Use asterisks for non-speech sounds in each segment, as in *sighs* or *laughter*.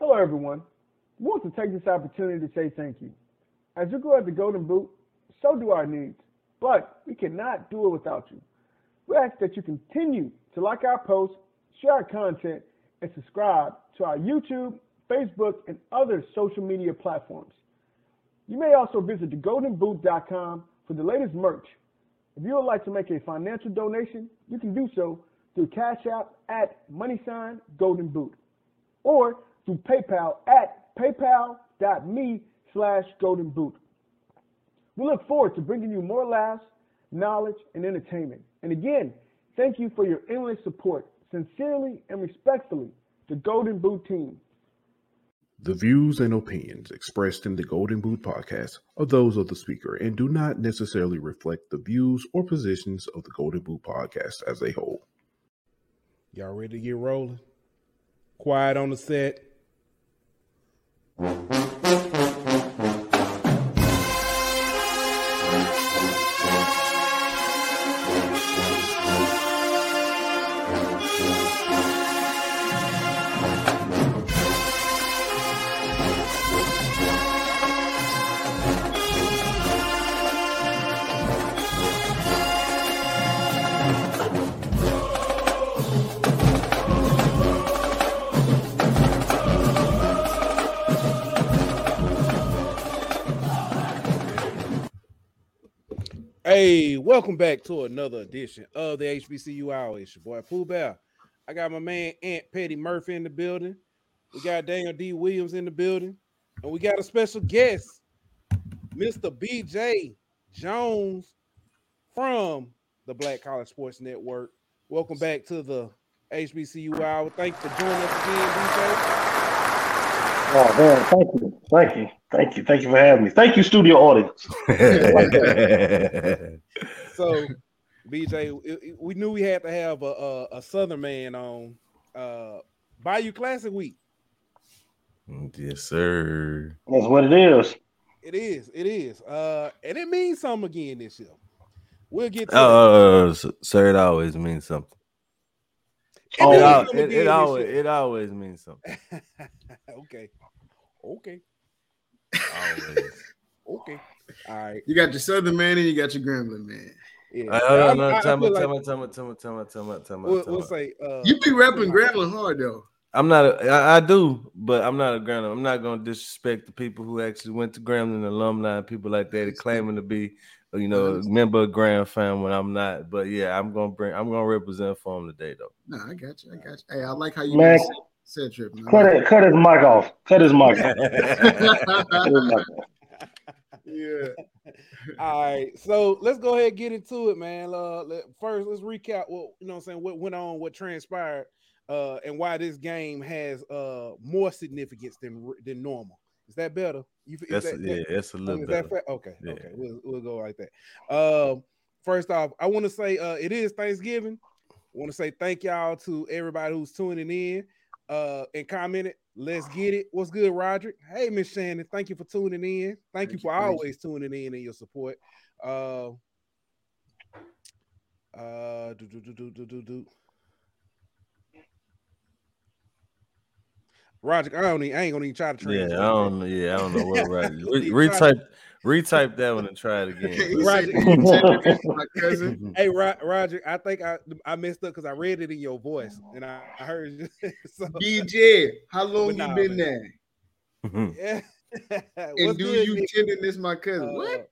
Hello, everyone. We want to take this opportunity to say thank you. As you grow at the Golden Boot, so do our needs, but we cannot do it without you. We ask that you continue to like our posts, share our content, and subscribe to our YouTube, Facebook, and other social media platforms. You may also visit thegoldenboot.com for the latest merch. If you would like to make a financial donation, you can do so through Cash App at money sign golden boot or through PayPal at paypal.me slash golden boot. We look forward to bringing you more laughs, knowledge, and entertainment. And again, thank you for your endless support. Sincerely and respectfully, the Golden Boot team. The views and opinions expressed in the Golden Boot podcast are those of the speaker and do not necessarily reflect the views or positions of the Golden Boot podcast as a whole. Y'all ready to get rolling? Quiet on the set. Thank you. Hey, welcome back to another edition of the HBCU Hour. It's your boy Pooh Bear. I got my man Aunt Petty Murphy in the building. We got Daniel D. Williams in the building, and we got a special guest, Mr. BJ Jones from the Black College Sports Network. Welcome back to the HBCU Hour. Thanks for joining us again, BJ. Oh man, thank you, thank you, thank you, thank you for having me. Thank you, studio audience. *laughs* So, BJ, it- it- we knew we had to have a, a, a Southern man on uh, Bayou Classic Week. yes, sir. That's what it is. It is, it is, uh, and it means something again this year. We'll get to Oh, s- sir, it always means something. that. oh, It It, something it, it always year. it always means something. *laughs* okay, okay, Always. *laughs* okay. All right. You got your Southern man and you got your Grambling man. Yeah. Uh, no, I- no, I- I tell me, feel tell like me, tell me, tell me, tell me, tell me, tell me, We'll, tell we'll me. say uh, You be rapping Grambling hard though. I'm not. A, I, I do, but I'm not a Grambling. I'm not going to disrespect the people who actually went to Grambling, alumni, and people like that, claiming to be, you know, a member of Gram Fam when I'm not. But yeah, I'm gonna bring. I'm gonna represent for them today, though. No, I got you. I got you. Hey, I like how you Man. Guys said trip. man. Cut it, cut his mic off. Cut his mic off. Cut his mic off. yeah. All right, so let's go ahead and get into it, man. Uh, let, first, let's recap what you know. What I'm saying what went on, what transpired, uh, and why this game has uh more significance than than normal. Is that better? You, is That's that- yeah, that- that's a little is better. that fair? Okay, Yeah. okay, we'll, we'll go like that. Um, first off, I want to say uh, it is Thanksgiving. I want to say thank y'all to everybody who's tuning in uh, and commented. Let's get it. What's good, Roderick? Hey, Miss Shannon. Thank you for tuning in. Thank, you for you, thank you. always tuning in and your support. Uh, uh, do, do, do, do, do, do, do. Roger, I don't need, I ain't gonna even try to Yeah. I don't. Yeah, I don't know what *laughs* right. Re- retype, retype that one and try it again. *laughs* Roger. said he said this to my cousin. *laughs* Hey, Ro- Roger, I think I I messed up because I read it in your voice and I, I heard you. *laughs* so, BJ, how long But you been man. there? yeah. And What's do good, you Nick? tending this my cousin? Uh, what?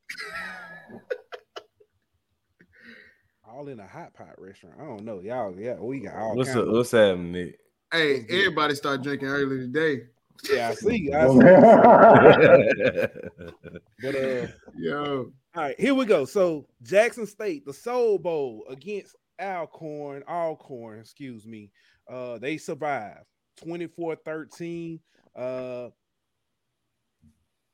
All in a hot pot restaurant. I don't know. Y'all, yeah, we got all what's kinds up, of- what's happening, Nick? Hey, everybody start drinking early today. Yeah, I see. I see. *laughs* But uh, Yo, all right, here we go. So Jackson State, the Soul Bowl against Alcorn, Alcorn, excuse me. Uh, they survived 24-13. Uh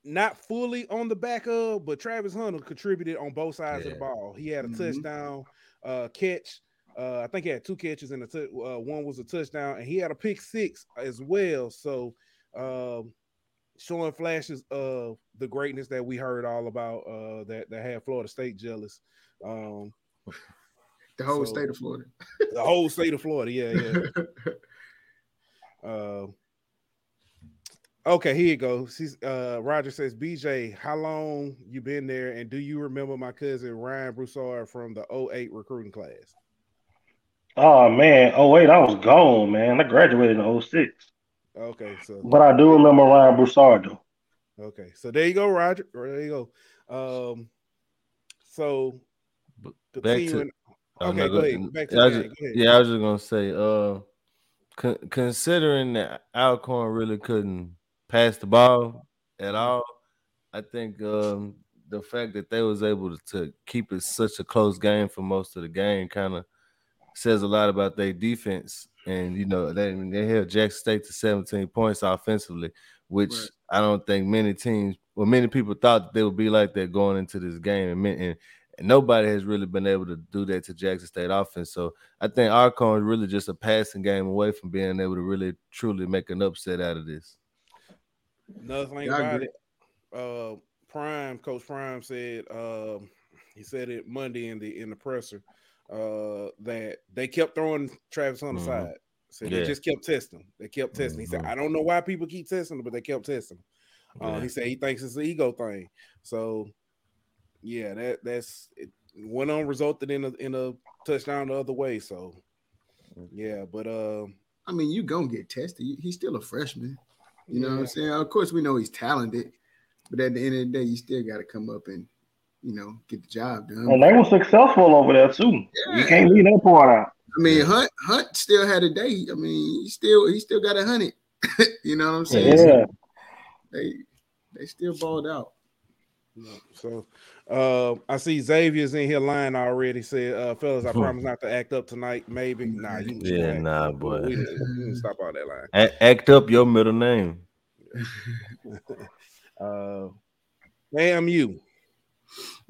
not fully on the back of, but Travis Hunter contributed on both sides of the ball. He had a Mhm. touchdown uh catch. Uh, I think he had two catches and a tou- uh, one was a touchdown, and he had a pick six as well. So, um, showing flashes of the greatness that we heard all about uh, that that had Florida State jealous. Um, *laughs* the whole So- state of Florida. *laughs* the whole state of Florida, yeah, yeah. Uh, *laughs* Okay, here you go. She's, uh, Roger says, BJ, how long you been there, and do you remember my cousin Ryan Broussard from the 08 recruiting class? Oh man, oh wait, I was gone, man. I graduated in 06. Okay, so But I do remember Ryan Broussard though. okay, so there you go, Roger. There you go. Um, so But back to continuing. Okay, not go ahead. Back to yeah, I was just, Go ahead. yeah, I was just gonna say, uh, con- considering that Alcorn really couldn't pass the ball at all, I think um, the fact that they was able to, to keep it such a close game for most of the game kind of says a lot about their defense. And you know, they they held Jackson State to 17 points offensively, which Right. I don't think many teams, well, many people thought that they would be like that going into this game, and, and, and nobody has really been able to do that to Jackson State offense. So I think Alcorn is really just a passing game away from being able to really truly make an upset out of this. Another thing about it, uh, Prime Coach Prime said um, he said it Monday in the in the presser uh, that they kept throwing Travis on the Mhm. side. So Yeah. they just kept testing. They kept testing. He said, Mhm. "I don't know why people keep testing, but they kept testing." Uh, he said he thinks it's an ego thing. So, yeah, that that's it went on resulted in a in a touchdown the other way. So, yeah, but uh, I mean, you gonna get tested. He's still a freshman. You know what I'm saying? Of course, we know he's talented, but at the end of the day, you still got to come up and you know get the job done. And they were successful over there too. You can't leave that part out. I mean, Hunt Hunt still had a day. I mean, he still he still got a hundred. *laughs* you know what I'm saying? Yeah. They they still balled out. So uh, I see Xavier's in here lying already. Said, uh, fellas, I Hmm. promise not to act up tonight. Maybe. Nah, you Yeah, you- nah, we, boy. we, we stop all that line. A- act up your middle name. *laughs* Uh, FAMU. Fam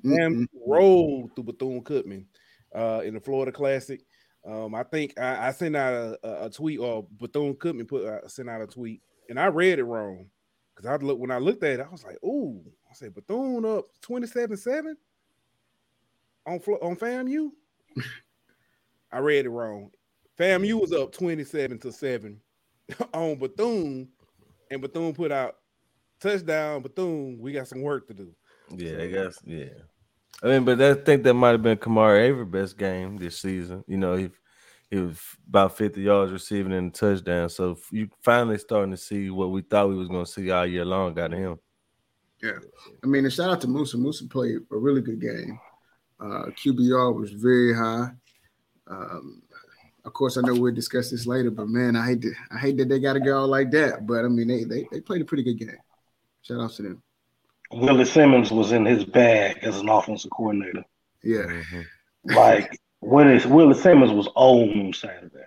Mm-mm. rolled through Bethune Cookman uh, in the Florida Classic. Um, I think I, I sent out a, a, a tweet, or Bethune Cookman put uh, sent out a tweet, and I read it wrong because I look when I looked at it, I was like, "Ooh!" I said Bethune up twenty seven seven on on FAMU. *laughs* I read it wrong. FAMU was up twenty seven to seven *laughs* on Bethune, and Bethune put out touchdown. Bethune, we got some work to do. Yeah, I guess. Yeah. I mean, but I think that might have been Kamara Avery best game this season. You know, he he was about 50 yards receiving and a touchdown. So you finally starting to see what we thought we was going to see all year long out of him. Yeah. I mean, and shout out to Moussa. Moussa played a really good game. Uh, QBR was very high. Um, of course, I know we'll discuss this later, but man, I hate to, I hate that they got to go like that. But I mean, they, they they played a pretty good game. Shout out to them. Willie Simmons was in his bag as an offensive coordinator. Yeah, Mhm. Like Willie, Willie Simmons was on Saturday.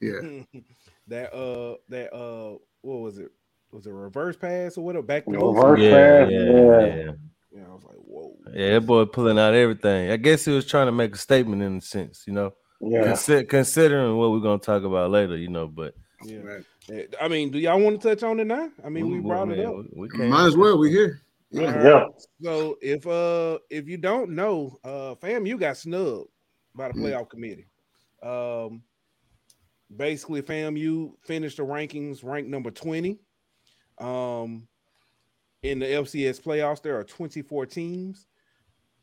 yeah. *laughs* that uh that uh what was it? Was it a reverse pass or whatever? Back to Reverse Yeah, pass, yeah, yeah. yeah. Yeah, I was like, whoa. Yeah, that boy pulling out everything. I guess he was trying to make a statement in a sense, you know, Yeah. Consi- considering what we're going to talk about later, you know. But Yeah. Right. I mean, do y'all want to touch on it now? I mean, we brought it up. We, we. Might as well. We here. Yeah. Yeah. So if uh if you don't know, uh FAMU got snubbed by the Mm. playoff committee. Um basically FAMU finished the rankings ranked number 20. Um in the FCS playoffs, there are 24 teams.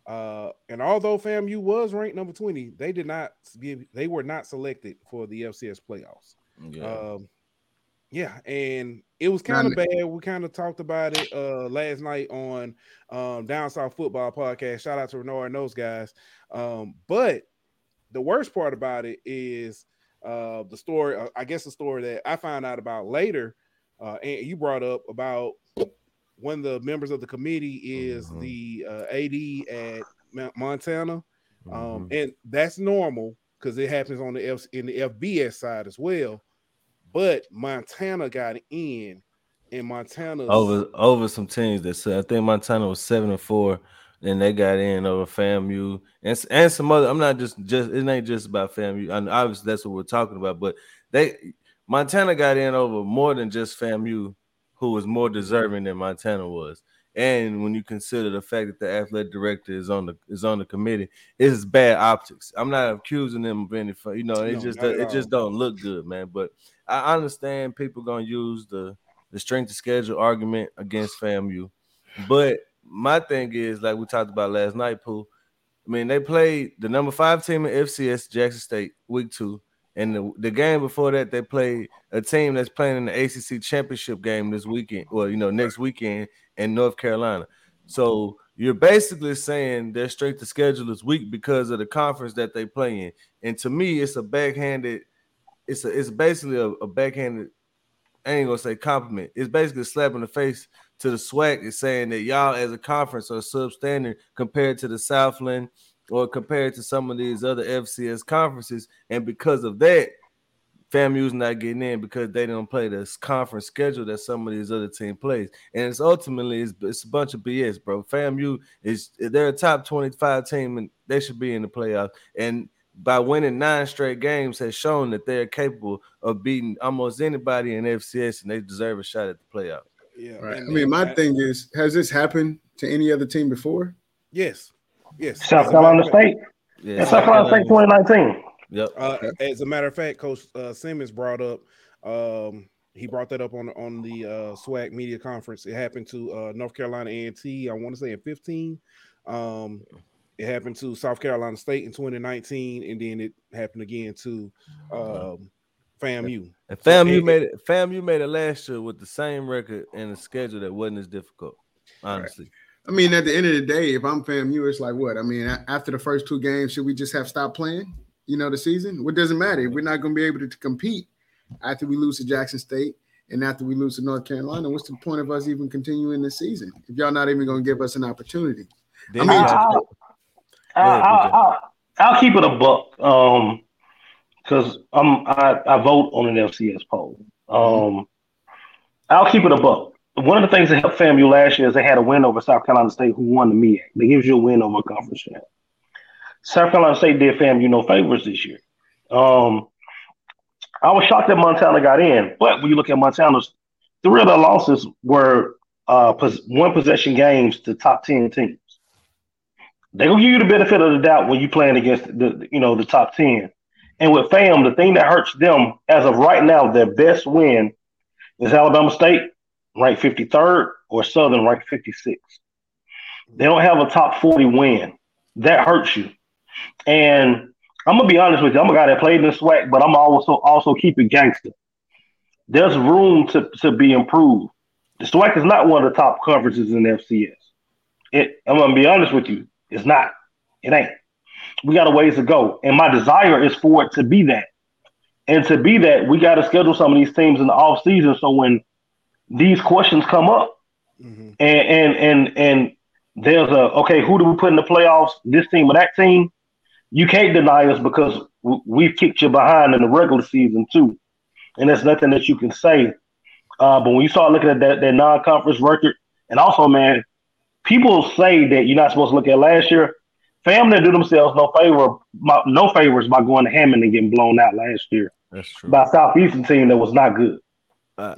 Uh, and although FAMU was ranked number 20, they did not give they were not selected for the FCS playoffs. Yeah. Um, yeah, and it was kind of bad. We kind of talked about it uh last night on um Down South Football Podcast. Shout out to Renard and those guys. Um, but the worst part about it is uh the story. Uh, I guess the story that I found out about later. Uh, and you brought up about one of the members of the committee is Mhm. the uh, AD at Mount Montana. Um, Mhm. and that's normal because it happens on the F in the FBS side as well. But Montana got in, and Montana over over some teams that said I think Montana was seven and four, and they got in over FAMU and and some other. I'm not just just it ain't just about FAMU. And obviously that's what we're talking about, but they Montana got in over more than just FAMU, who was more deserving than Montana was. And when you consider the fact that the athletic director is on the is on the committee, it's bad optics. I'm not accusing them of any, fu- you know, it No, just it just don't look good, man. But I understand people gonna use the the strength of schedule argument against FAMU. But my thing is, like we talked about last night, Pooh. I mean, they played the number five team in FCS, Jackson State, week two. And the, the game before that, they played a team that's playing in the ACC championship game this weekend, well, you know, next weekend in North Carolina. So you're basically saying their strength of schedule is weak because of the conference that they play in. And to me, it's a backhanded, it's a it's basically a, a backhanded, I ain't gonna say compliment. It's basically a slap in the face to the SWAC is saying that y'all as a conference are substandard compared to the Southland or compared to some of these other FCS conferences. And because of that, FAMU's not getting in because they don't play this conference schedule that some of these other team plays, and it's ultimately it's, it's, a bunch of BS, bro. FAMU is they're a top twenty five team and they should be in the playoffs. And by winning nine straight games has shown that they're capable of beating almost anybody in FCS, and they deserve a shot at the playoffs. Yeah, right. I mean, my thing is, has this happened to any other team before? Yes, yes. South Carolina State. Yeah, South Carolina State 2019. Yep. Uh, as a matter of fact, Coach uh, Simmons brought up. Um, he brought that up on on the uh, SWAC media conference. It happened to uh, North Carolina A&T. I want to say in 15. Um, it happened to South Carolina State in 2019, and then it happened again to um, FAMU. And FAMU so, made it. FAMU made it last year with the same record and a schedule that wasn't as difficult. Honestly. Right. I mean, at the end of the day, if I'm FAMU, it's like what? I mean, after the first two games, should we just have stopped playing? you know, the season. What doesn't matter? We're not going to be able to, to, compete after we lose to Jackson State and after we lose to North Carolina. What's the point of us even continuing the season if y'all not even going to give us an opportunity? I mean, I'll, I'll, I'll, I'll, keep it a buck um, because I'm I, I, vote on an FCS poll. Um, I'll keep it a buck. One of the things that helped FAMU last year is they had a win over South Carolina State, who won the MEAC. That gives you a win over a conference champ. South Carolina State did FAMU no favors this year. Um, I was shocked that Montana got in, but when you look at Montana's three of their losses were uh, one possession games to top ten teams. They will give you the benefit of the doubt when you're playing against the you know the top ten. And with FAM, the thing that hurts them as of right now, their best win is Alabama State, ranked 53rd, or Southern, ranked 56. They don't have a top 40 win. That hurts you. And I'm gonna be honest with you, I'm a guy that played in the SWAC, but I'm also also keeping gangster. There's room to, to be improved. The SWAC is not one of the top conferences in FCS. It, I'm gonna be honest with you, it's not. It ain't. We got a ways to go, and my desire is for it to be that. And to be that, we got to schedule some of these teams in the off season, so when these questions come up, mm-hmm. and and and and there's a okay, who do we put in the playoffs? This team or that team? you can't deny us because we've kicked you behind in the regular season too, and there's nothing that you can say. Uh, but when you start looking at that, that non-conference record, and also, man, people say that you're not supposed to look at last year. Family do themselves no favor, no favors by going to Hammond and getting blown out last year. That's true. By a Southeastern team that was not good. Uh,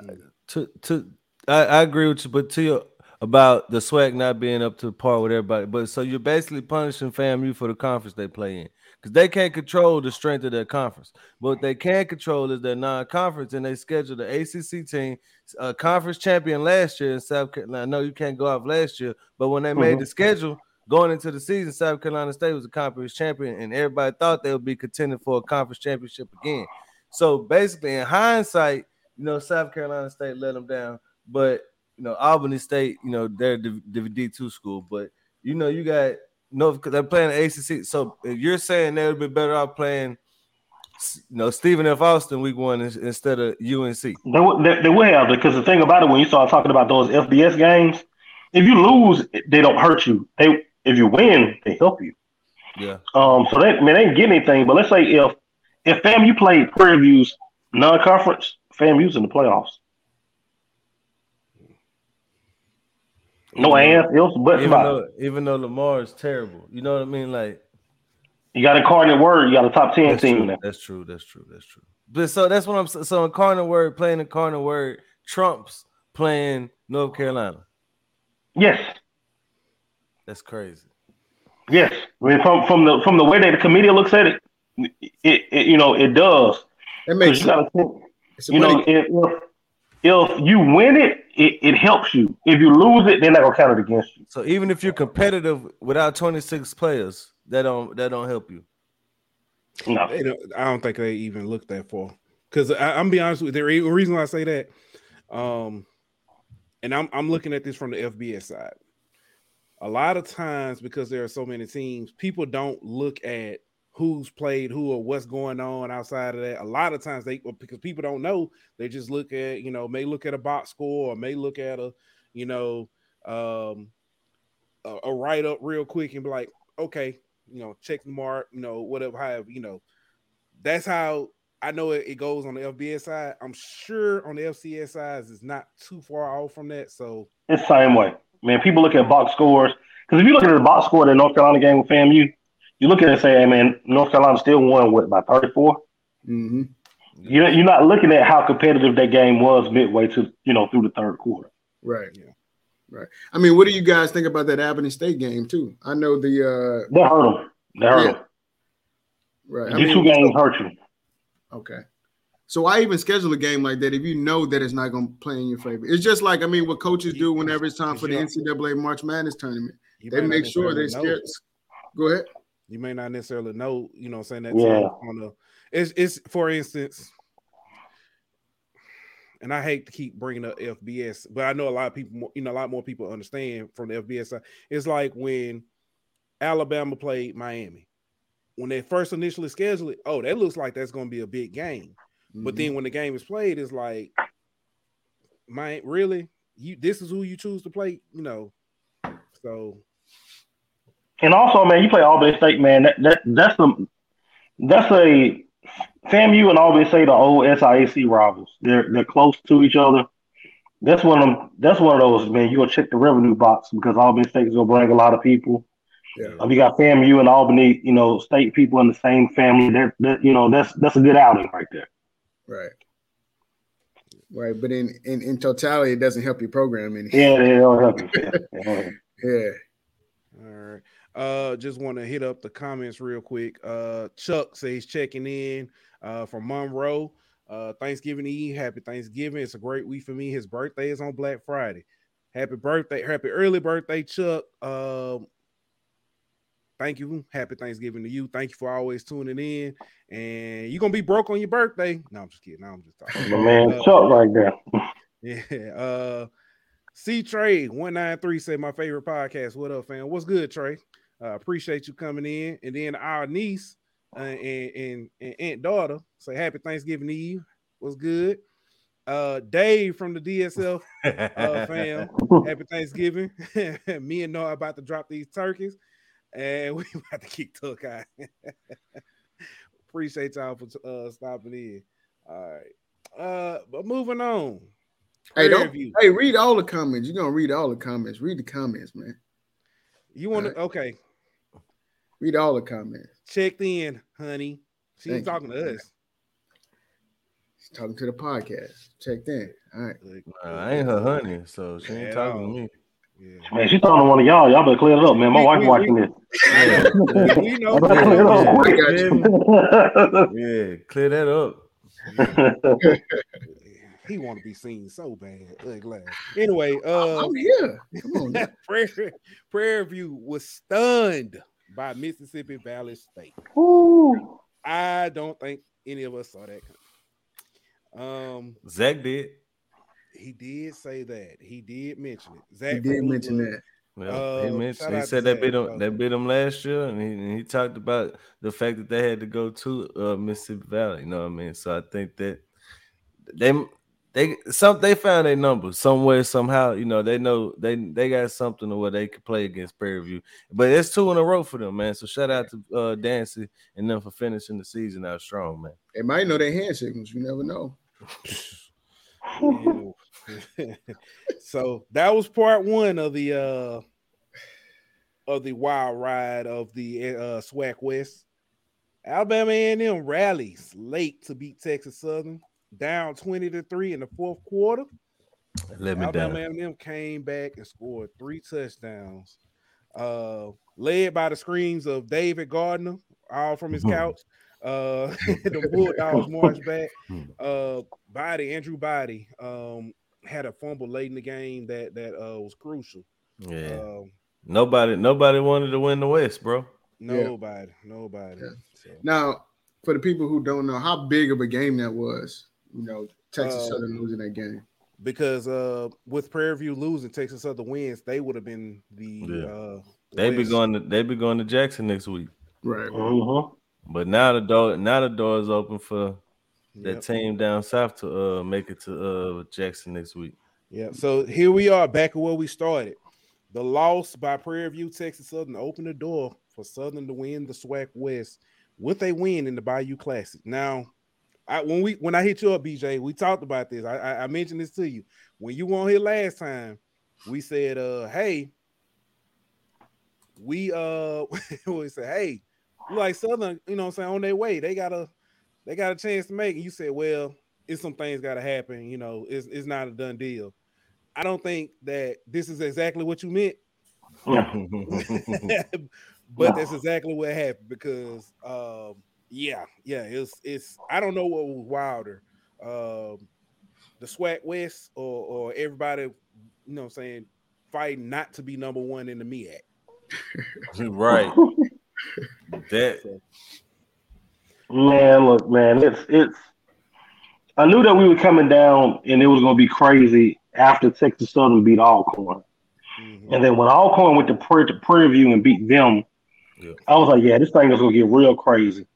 to to, I, I agree with you, but to your about the SWAC not being up to par with everybody. But so you're basically punishing FAMU for the conference they play in because they can't control the strength of their conference. But what they can control is their non-conference, and they scheduled the ACC team, a conference champion last year in South Carolina. I know you can't go off last year, but when they mm-hmm. made the schedule going into the season, South Carolina State was a conference champion, and everybody thought they would be contending for a conference championship again. So basically, in hindsight, you know, South Carolina State let them down, but you know, Albany State, you know, they're the, the D two school, but you know, you got no because they're playing the ACC. So you're saying they would be better off playing, you know, Stephen F. Austin week one instead of UNC. They, they, they will have because the thing about it when you start talking about those FBS games, if you lose, they don't hurt you. They if you win, they help you. Yeah. Um. So they I mean they didn't get anything, but let's say if if FAMU played Prairie View's non-conference, FAMU's in the playoffs. No ass, else but even though, even though Lamar is terrible, you know what I mean? Like you got Incarnate Word, you got a top ten that's team. True, that's true. That's true. That's true. But so that's what I'm so Incarnate Word playing Incarnate Word trumps playing North Carolina. Yes. That's crazy. Yes, I mean, from from the from the way that the committee looks at it, it, it you know it does. It makes you, gotta, you know if, if you win it, it, it helps you. If you lose it, they're not gonna count it against you. So even if you're competitive without 26 players, that don't that don't help you. No, Don't, I don't think they even look that far. Because I'm be honest with you, the reason why I say that, um, and I'm I'm looking at this from the FBS side. A lot of times, because there are so many teams, people don't look at who's played who or what's going on outside of that. A lot of times they because people don't know, they just look at, you know, may look at a box score or may look at a, you know, um a, a write-up real quick and be like, okay, you know, check the mark, you know, whatever, however, you know. That's how I know it, it goes on the FBS side. I'm sure on the FCS side it's not too far off from that. So it's the same way. Man, people look at box scores. Because if you look at the box score the North Carolina game with FAMU, you look at it and say, hey, man, North Carolina still won what by 34. Mm-hmm. You're, you're not looking at how competitive that game was midway to you know through the third quarter. Right. Yeah. Right. I mean, what do you guys think about that Albany State game too? I know the uh that hurt them. That hurt yeah. them. Right. These I mean, two games hurt you. Okay. So I even schedule a game like that if you know that it's not going to play in your favor. It's just like I mean, what coaches do whenever it's time for the NCAA March Madness tournament, they make sure they scared. Go ahead you may not necessarily know, you know, saying that yeah. on a it's it's for instance, and I hate to keep bringing up FBS, but I know a lot of people, you know, a lot more people understand from the FBS side. It's like when Alabama played Miami. When they first initially scheduled it, oh, that looks like that's going to be a big game. Mm-hmm. But then when the game is played, it's like, my really, you this is who you choose to play, you know. So and also, man, you play Albany State, man. That, that that's the that's a FAMU and Albany State are old SIAC rivals. They're they're close to each other. That's one of them. That's one of those, man. You gonna check the revenue box because Albany State is gonna bring a lot of people. Yeah. Um, you got FAMU and Albany, you know, state people in the same family. They're, they're, you know, that's that's a good outing right there. Right. Right, but in, in in totality, it doesn't help your program any. Yeah, it *laughs* don't help you. yeah. yeah. All right. Uh, just want to hit up the comments real quick. Uh, Chuck says checking in uh, from Monroe. Uh, Thanksgiving Eve, happy Thanksgiving. It's a great week for me. His birthday is on Black Friday. Happy birthday, happy early birthday, Chuck. Um, thank you. Happy Thanksgiving to you. Thank you for always tuning in. And you're gonna be broke on your birthday. No, I'm just kidding. No, I'm just talking. My man, uh, Chuck right there. *laughs* yeah. Uh C Trey 193 said my favorite podcast. What up, fam? What's good, Trey? Uh, appreciate you coming in. And then our niece uh, and, and, and aunt daughter say happy Thanksgiving Eve. Was good. Uh, Dave from the DSL uh, fam, *laughs* happy Thanksgiving. *laughs* Me and Noah about to drop these turkeys, and *laughs* we about to kick Tuck out. Appreciate y'all for uh, stopping in. All right, uh, but moving on. Hey, don't. Hey, read all the comments. You're gonna read all the comments. Read the comments, man. You want to? Okay. Read all the comments. Checked in, honey. She's Thank talking you. to us. She's talking to the podcast. Checked in. All right. I ain't her honey, so she ain't talking to me. Yeah. Man, she's talking to one of y'all. Y'all better clear it up, man. My we, wife we, watching we, this. Yeah. we know. *laughs* yeah, clear that up. he want to be seen so bad. Glad. Anyway, uh, I'm here. Come on. *laughs* Prairie, Prairie View was stunned by Mississippi Valley State. Ooh. I don't think any of us saw that Um, Zach did. He did say that. He did mention it. Zach he did mention that. Well, uh, he mentioned he said they beat them they beat them last year, and he, and he talked about the fact that they had to go to uh, Mississippi Valley. You know what I mean? So I think that they they some they found a number somewhere somehow. You know they know they they got something where they could play against Prairie View, but it's two in a row for them, man. So shout out to uh, Dancy and them for finishing the season out strong, man. They might know their hand signals. You never know. *laughs* so that was part one of the uh of the wild ride of the uh SWAC West. Alabama A&M rallies late to beat Texas Southern down 20 to 3 in the fourth quarter. Let me Alabama down. A&M came back and scored three touchdowns, uh, led by the screams of David Gardner, all from his couch. Uh, *laughs* the *laughs* Bulldogs march back. Uh, Body Andrew Body um had a fumble late in the game that that uh was crucial. Yeah. Um, nobody, nobody wanted to win the West, bro. nobody, nobody. Yeah. So, Now, for the people who don't know, how big of a game that was, you know, Texas Uh, Southern losing that game. because uh with Prairie View losing Texas Southern wins, they would have been the Yeah. uh They be West. going to they be going to Jackson next week. Right. Mhm. But now the door now the door is open for that Yep. team down south to uh make it to uh Jackson next week. Yeah, so here we are back at where we started. The loss by Prairie View, Texas Southern opened the door for Southern to win the SWAC West with a win in the Bayou Classic. Now, I when we when I hit you up, BJ, we talked about this. I, I, I mentioned this to you when you weren't here last time. We said, uh, hey, we uh *laughs* we said, hey, like Southern, you know what I'm saying, on their way. They got a they got a chance to make it. You said, well, it's some things gotta happen, you know, it's it's not a done deal. I don't think that this is exactly what you meant, *laughs* *laughs* but that's exactly what happened because um yeah, yeah, it's it's I don't know what was wilder. Um the SWAC West or or everybody, you know what I'm saying, fighting not to be number one in the MEAC. *laughs* right. That Man, look, man, it's it's. I knew that we were coming down, and it was going to be crazy after Texas Southern beat Alcorn, Mhm. and then when Alcorn went to Prairie, to Prairie View and beat them, Yeah. I was like, yeah, this thing is going to get real crazy,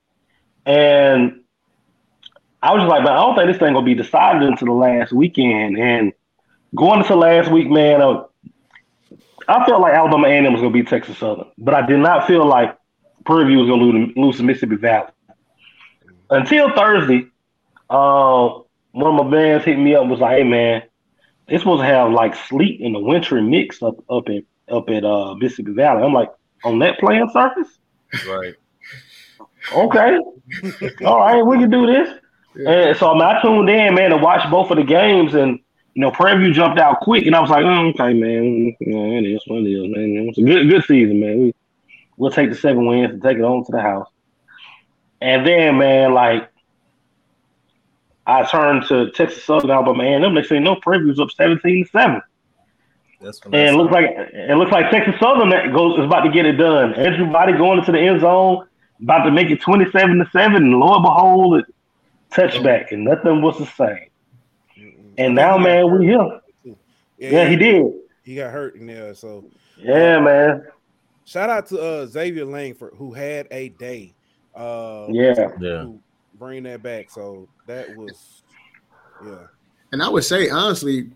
and I was just like, man, I don't think this thing to be decided until the last weekend, and going into last week, man, uh, I felt like Alabama A&M was to be Texas Southern, but I did not feel like Prairie View was to lose, lose to Mississippi Valley until Thursday, uh, one of my bands hit me up and was like, "Hey man, it's supposed to have like sleet in the wintry mix up up at up at uh, Mississippi Valley." I'm like, "On that playing surface? right. Okay, all right, we can do this." And so I, mean, I tuned in, man, to watch both of the games, and you know, Prairie View jumped out quick, and I was like, oh, "Okay, man, you know, it is what it is, man. It's a good good season, man. We we'll take the seven wins and take it on to the house." And then, man, like I turned to Texas Southern but man, them. They say no, Prairie View's up seventeen to seven, That's when and it looks like it looks like Texas Southern that goes is about to get it done. Everybody going into the end zone, about to make it twenty seven to seven, and lo and behold, it touchback, and nothing was the same. And now, man, we here. Yeah, he did. He got hurt in there, so Yeah, man. Shout out to uh, Xavier Lankford who had a day. Uh, Yeah. Yeah. bring that back. So that was, yeah, And I would say honestly,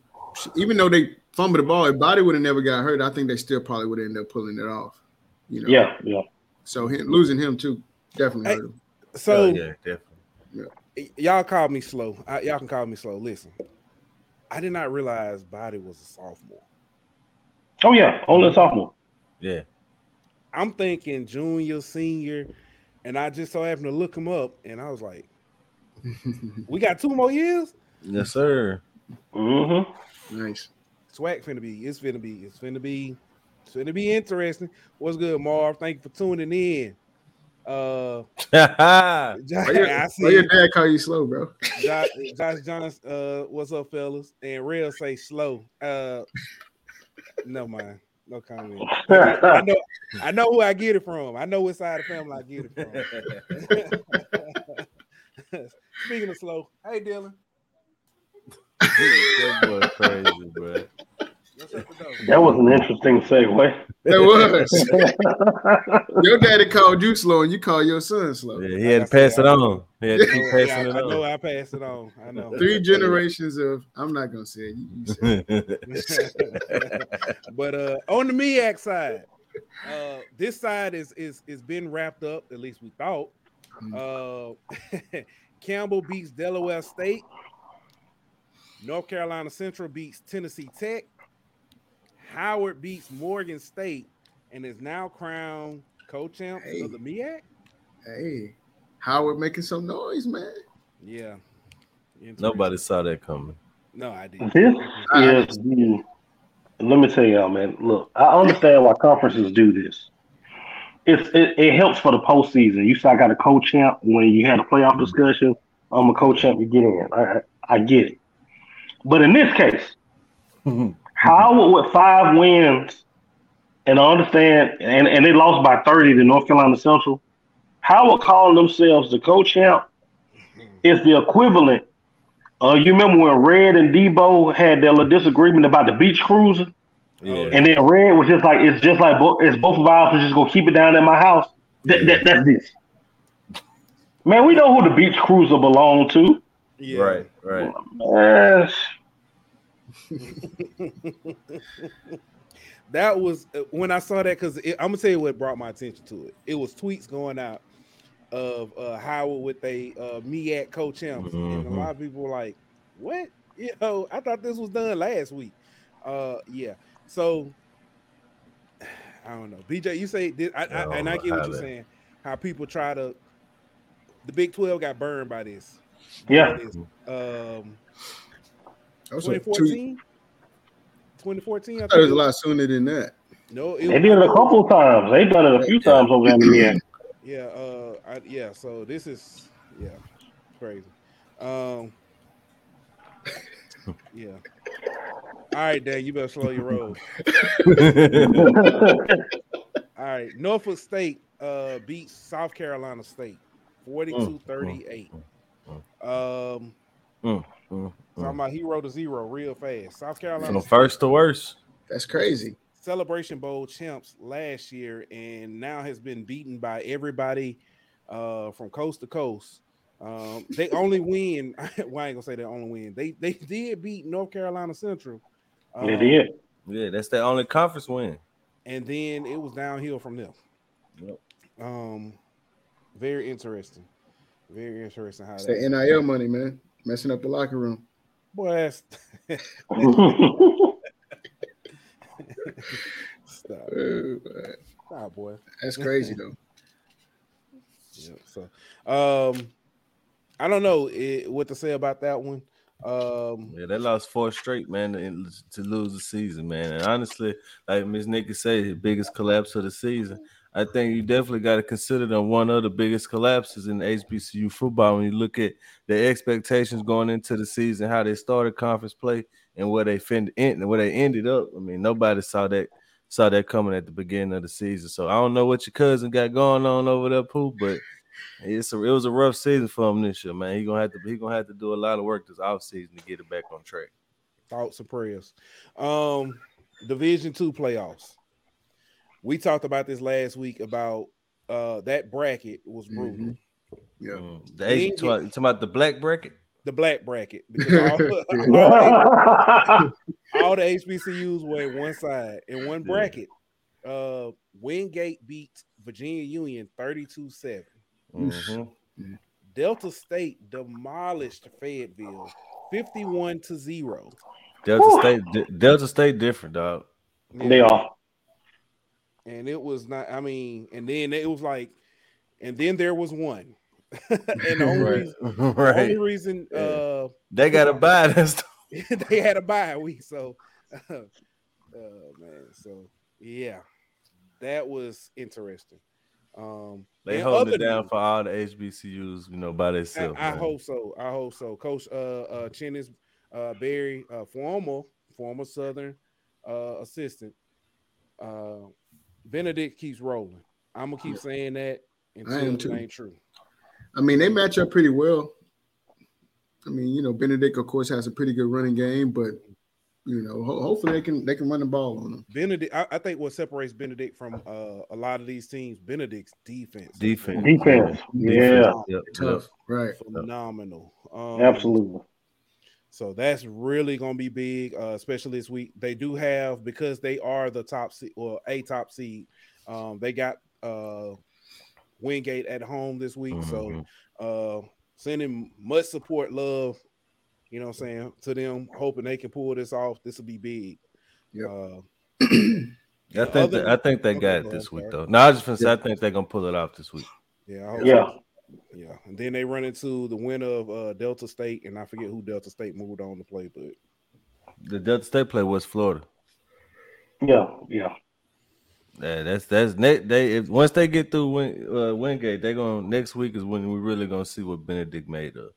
even though they fumbled the ball, if Body would have never got hurt, I think they still probably would end up pulling it off. You know. Yeah, yeah. So him, losing him too definitely Hey. hurt him. So Oh, yeah, definitely. y- y'all call me slow. I, y'all can call me slow. Listen, I did not realize Body was a sophomore. Oh yeah, only a sophomore. Yeah. I'm thinking junior, senior, and I just so happened to look him up, and I was like, *laughs* we got two more years. Yes, sir. Mm-hmm. nice. SWAC finna be. It's finna be. It's finna be. So it's finna be interesting. What's good, Marv? Thank you for tuning in. Uh, *laughs* yeah. Josh, Why your, I why see your dad call you slow, bro? Josh, *laughs* Josh Johnson. Uh, what's up, fellas? And Real say slow. Uh, no mind. No comment. I know. I know who I get it from. I know what side of the family I get it from. *laughs* Speaking of slow, hey Dylan, that boy crazy, bro. What's the door? That was an interesting segue. That was. *laughs* your daddy called you slow, and you called your son slow. Yeah, he had to pass it on. He had to keep Yeah, passing I, I know. I passed it on. I know. Three generations of I'm not gonna say it. You, you say it. *laughs* but uh on the MEAC side, uh this side is is is been wrapped up, at least we thought. Uh *laughs* Campbell beats Delaware State. North Carolina Central beats Tennessee Tech. Howard beats Morgan State and is now crowned co-champs Hey. of the MEAC. Hey, Howard making some noise, man. Yeah. Nobody saw that coming. No, I didn't. This is the. Let me tell y'all, man. Look, I understand why conferences do this. it's it, it helps for the postseason. You said I got a co-champ when you had a playoff discussion. I'm a co-champ. You get in. I I get it. But in this case, *laughs* Howard with five wins, and I understand, and, and they lost by 30 to North Carolina Central. Howard calling themselves the co-champ is the equivalent. Uh, you remember when Red and Debo had their little disagreement about the beach cruiser? Yeah. And then Red was just like, it's just like bo- it's both of ours just gonna keep it down at my house. That, that, that's this. Man, we know who the beach cruiser belonged to. Yeah. Right, right. Man, *laughs* that was uh, when I saw that because I'm gonna tell you what brought my attention to it. It was tweets going out of uh, Howard with a uh, MEAC co-champs, and a Mhm. lot of people were like, "What? *laughs* You know, I thought this was done last week." Uh, yeah. So *sighs* I don't know. BJ, you say this, I, I I, and I get what you're that- saying. How people try to. The Big Twelve got burned by this. yeah. By this. Um, That was like two- 2014. 2014. I I thought it was a lot sooner than that. No, They did it a couple of times. They've done it a few times over there in the end. Yeah, uh, I, yeah. So this is yeah, crazy. Um, yeah. All right, Dan, you better slow your roll. All right, Norfolk State uh beats South Carolina State 42-38. Um, Mm, mm, talking about he hero to zero real fast. South Carolina From State- first to worst. That's crazy. Celebration Bowl champs last year and now has been beaten by everybody uh, from coast to coast. Um, they *laughs* only win. *laughs* well, I ain't gonna say they only win. They they did beat North Carolina Central. They um, did. Yeah, that's their only conference win. and then it was downhill from them. Yep. Um, very interesting. Very interesting how It's that. that NIL money, man. Messing up the locker room. Boy, *laughs* stop, *laughs* Uh, stop, boy. That's crazy though. *laughs* Yeah. So, um, I don't know eh, what to say about that one. Um, Yeah, they lost four straight, man, to, to lose the season, man. And honestly, like Miss Nikki said, the biggest collapse of the season. I think you definitely got to consider them one of the biggest collapses in HBCU football when you look at the expectations going into the season, how they started conference play, and where they fin- end, where they ended up. I mean, nobody saw that saw that coming at the beginning of the season. So I don't know what your cousin got going on over there, Pooh, but it's a, it was a rough season for him this year, man. He gonna have to he gonna have to do a lot of work this offseason to get it back on track. thoughts and prayers. Um, Division two playoffs. We talked about this last week about uh that bracket was brutal. Mhm. Yeah. Mm. The Asian, talking, about, talking about the black bracket. The black bracket *laughs* because all, all, *laughs* all the HBCUs were in one side in one Yeah. bracket. Uh, Wingate beat Virginia Union 32-7. Mhm. Delta State demolished Fayetteville 51 to 0. Delta Whew. State, D- Delta State, different dog. they are. And it was not i mean and then it was like and then there was one *laughs* and the only, Right, reason, *laughs* the only right. reason uh They got *laughs* to buy this. they had a bye week so uh, man so yeah that was interesting um They holding it down news- for all the HBCUs, you know, by themselves. I man. hope so. I hope so. Coach uh uh Chennis uh Berry, uh former former Southern uh assistant. Uh Benedict keeps rolling. I'm gonna keep saying that until am it too. ain't true. I mean, they match up pretty well. I mean, you know, Benedict, of course, has a pretty good running game, but you know, ho- hopefully they can they can run the ball on them. Benedict, I, I think what separates Benedict from uh a lot of these teams, Benedict's defense. Defense. Defense. Yeah, Yep, Tough, right? Phenomenal. Um, absolutely. So that's really going to be big, uh, especially this week. They do have because they are the top seed or a top seed. Um, they got uh, Wingate at home this week, Mhm. so uh, sending much support, love. You know what I'm saying to them, hoping they can pull this off. This will be big. Yep. Uh, I think Other- that, I think they got it this week though. No, I just gonna I think they're gonna pull it off this week. yeah, I hope Yeah. so. Yeah. And then they run into the winner of uh, Delta State, and I forget who Delta State moved on to play, but The Delta State play was Florida. Yeah, yeah. Yeah, that's that's next. They if once they get through Win, uh, Wingate, they going next week is when we really gonna see what Benedict made of.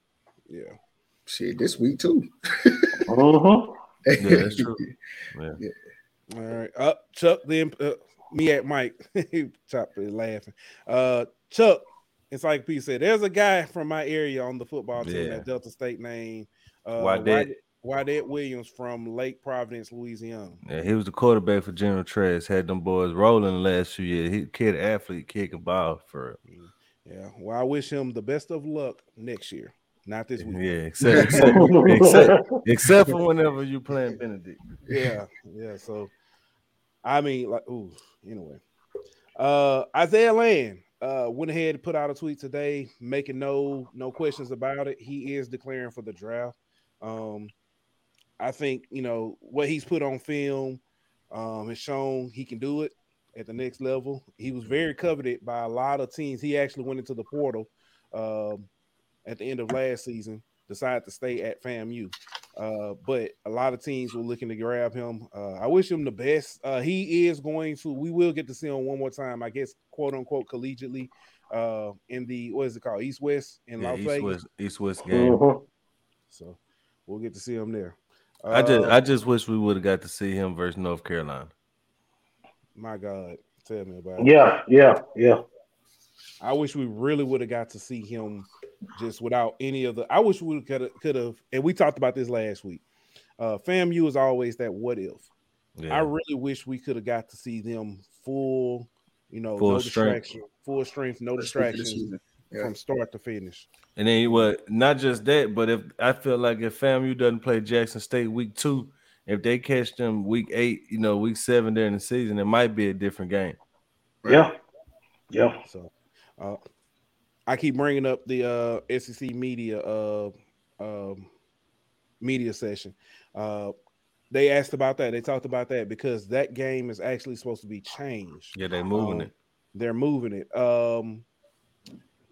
Yeah. Shit, this week too. *laughs* Uh-huh. Yeah, that's true. *laughs* Yeah. All right. Uh, Chuck, then uh, me at Mike. *laughs* Chop is laughing. Uh, Chuck, it's like P said, there's a guy from my area on the football team Yeah. at Delta State named uh, Wyatt. Wyatt Williams from Lake Providence, Louisiana. Yeah, he was the quarterback for General Trass. Had them boys rolling the last few years. He kid athlete, kicking ball for real. Yeah. Well, I wish him the best of luck next year, not this week. Yeah, except except, except except for whenever you playing Benedict. yeah, yeah. So, I mean, like, ooh. Anyway, uh, Isaiah Land uh went ahead and put out a tweet today, making no no questions about it. He is declaring for the draft. Um, I think you know what he's put on film um has shown he can do it at the next level. He was very coveted by a lot of teams. He actually went into the portal um at the end of last season, decided to stay at FAMU. Uh, but a lot of teams were looking to grab him. Uh, I wish him the best. Uh, he is going to. We will get to see him one more time, I guess, quote unquote, collegiately, uh, in the what is it called, East West in Yeah, Las East Vegas. West East West game. Uh-huh. So we'll get to see him there. I just Uh, I just wish we would have got to see him versus North Carolina. my God, tell me about it. Yeah, yeah, yeah. I wish we really would have got to see him just without any of the. I wish we could have, could have, and we talked about this last week. Uh, FAMU is always that what if. I really wish we could have got to see them full, you know, Full no strength. distraction, full strength, no First week of the distractions. Yeah. from start to finish. And then what? Not just that, but if I feel like if FAMU doesn't play Jackson State week two, if they catch them week eight, you know, week seven during the season, it might be a different game. Yeah. Yeah. So, uh, I keep bringing up the uh, SEC media uh, um, media session. Uh, they asked about that. They talked about that because that game is actually supposed to be changed. Yeah, they're moving Um, it. They're moving it. Um,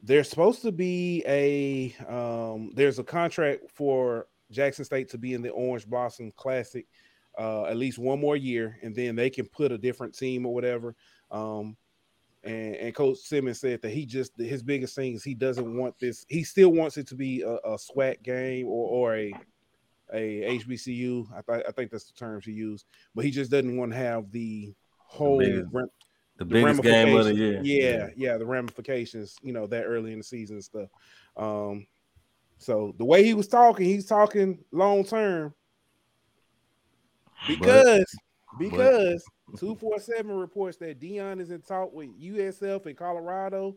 there's supposed to be a um, there's a contract for Jackson State to be in the Orange Blossom Classic uh, at least one more year, and then they can put a different team or whatever. Um, and, and Coach Simmons said that he just his biggest thing is he doesn't want this. He still wants it to be a, a SWAC game or or a a HBCU. I, th- I think that's the terms he used, but he just doesn't want to have the whole biggest- ram- The the biggest game of the year. ramifications- Yeah, yeah, the ramifications, you know, that early in the season and stuff. Um, so the way he was talking, he's talking long term because because two four seven reports that Deion is in talk with USF in Colorado,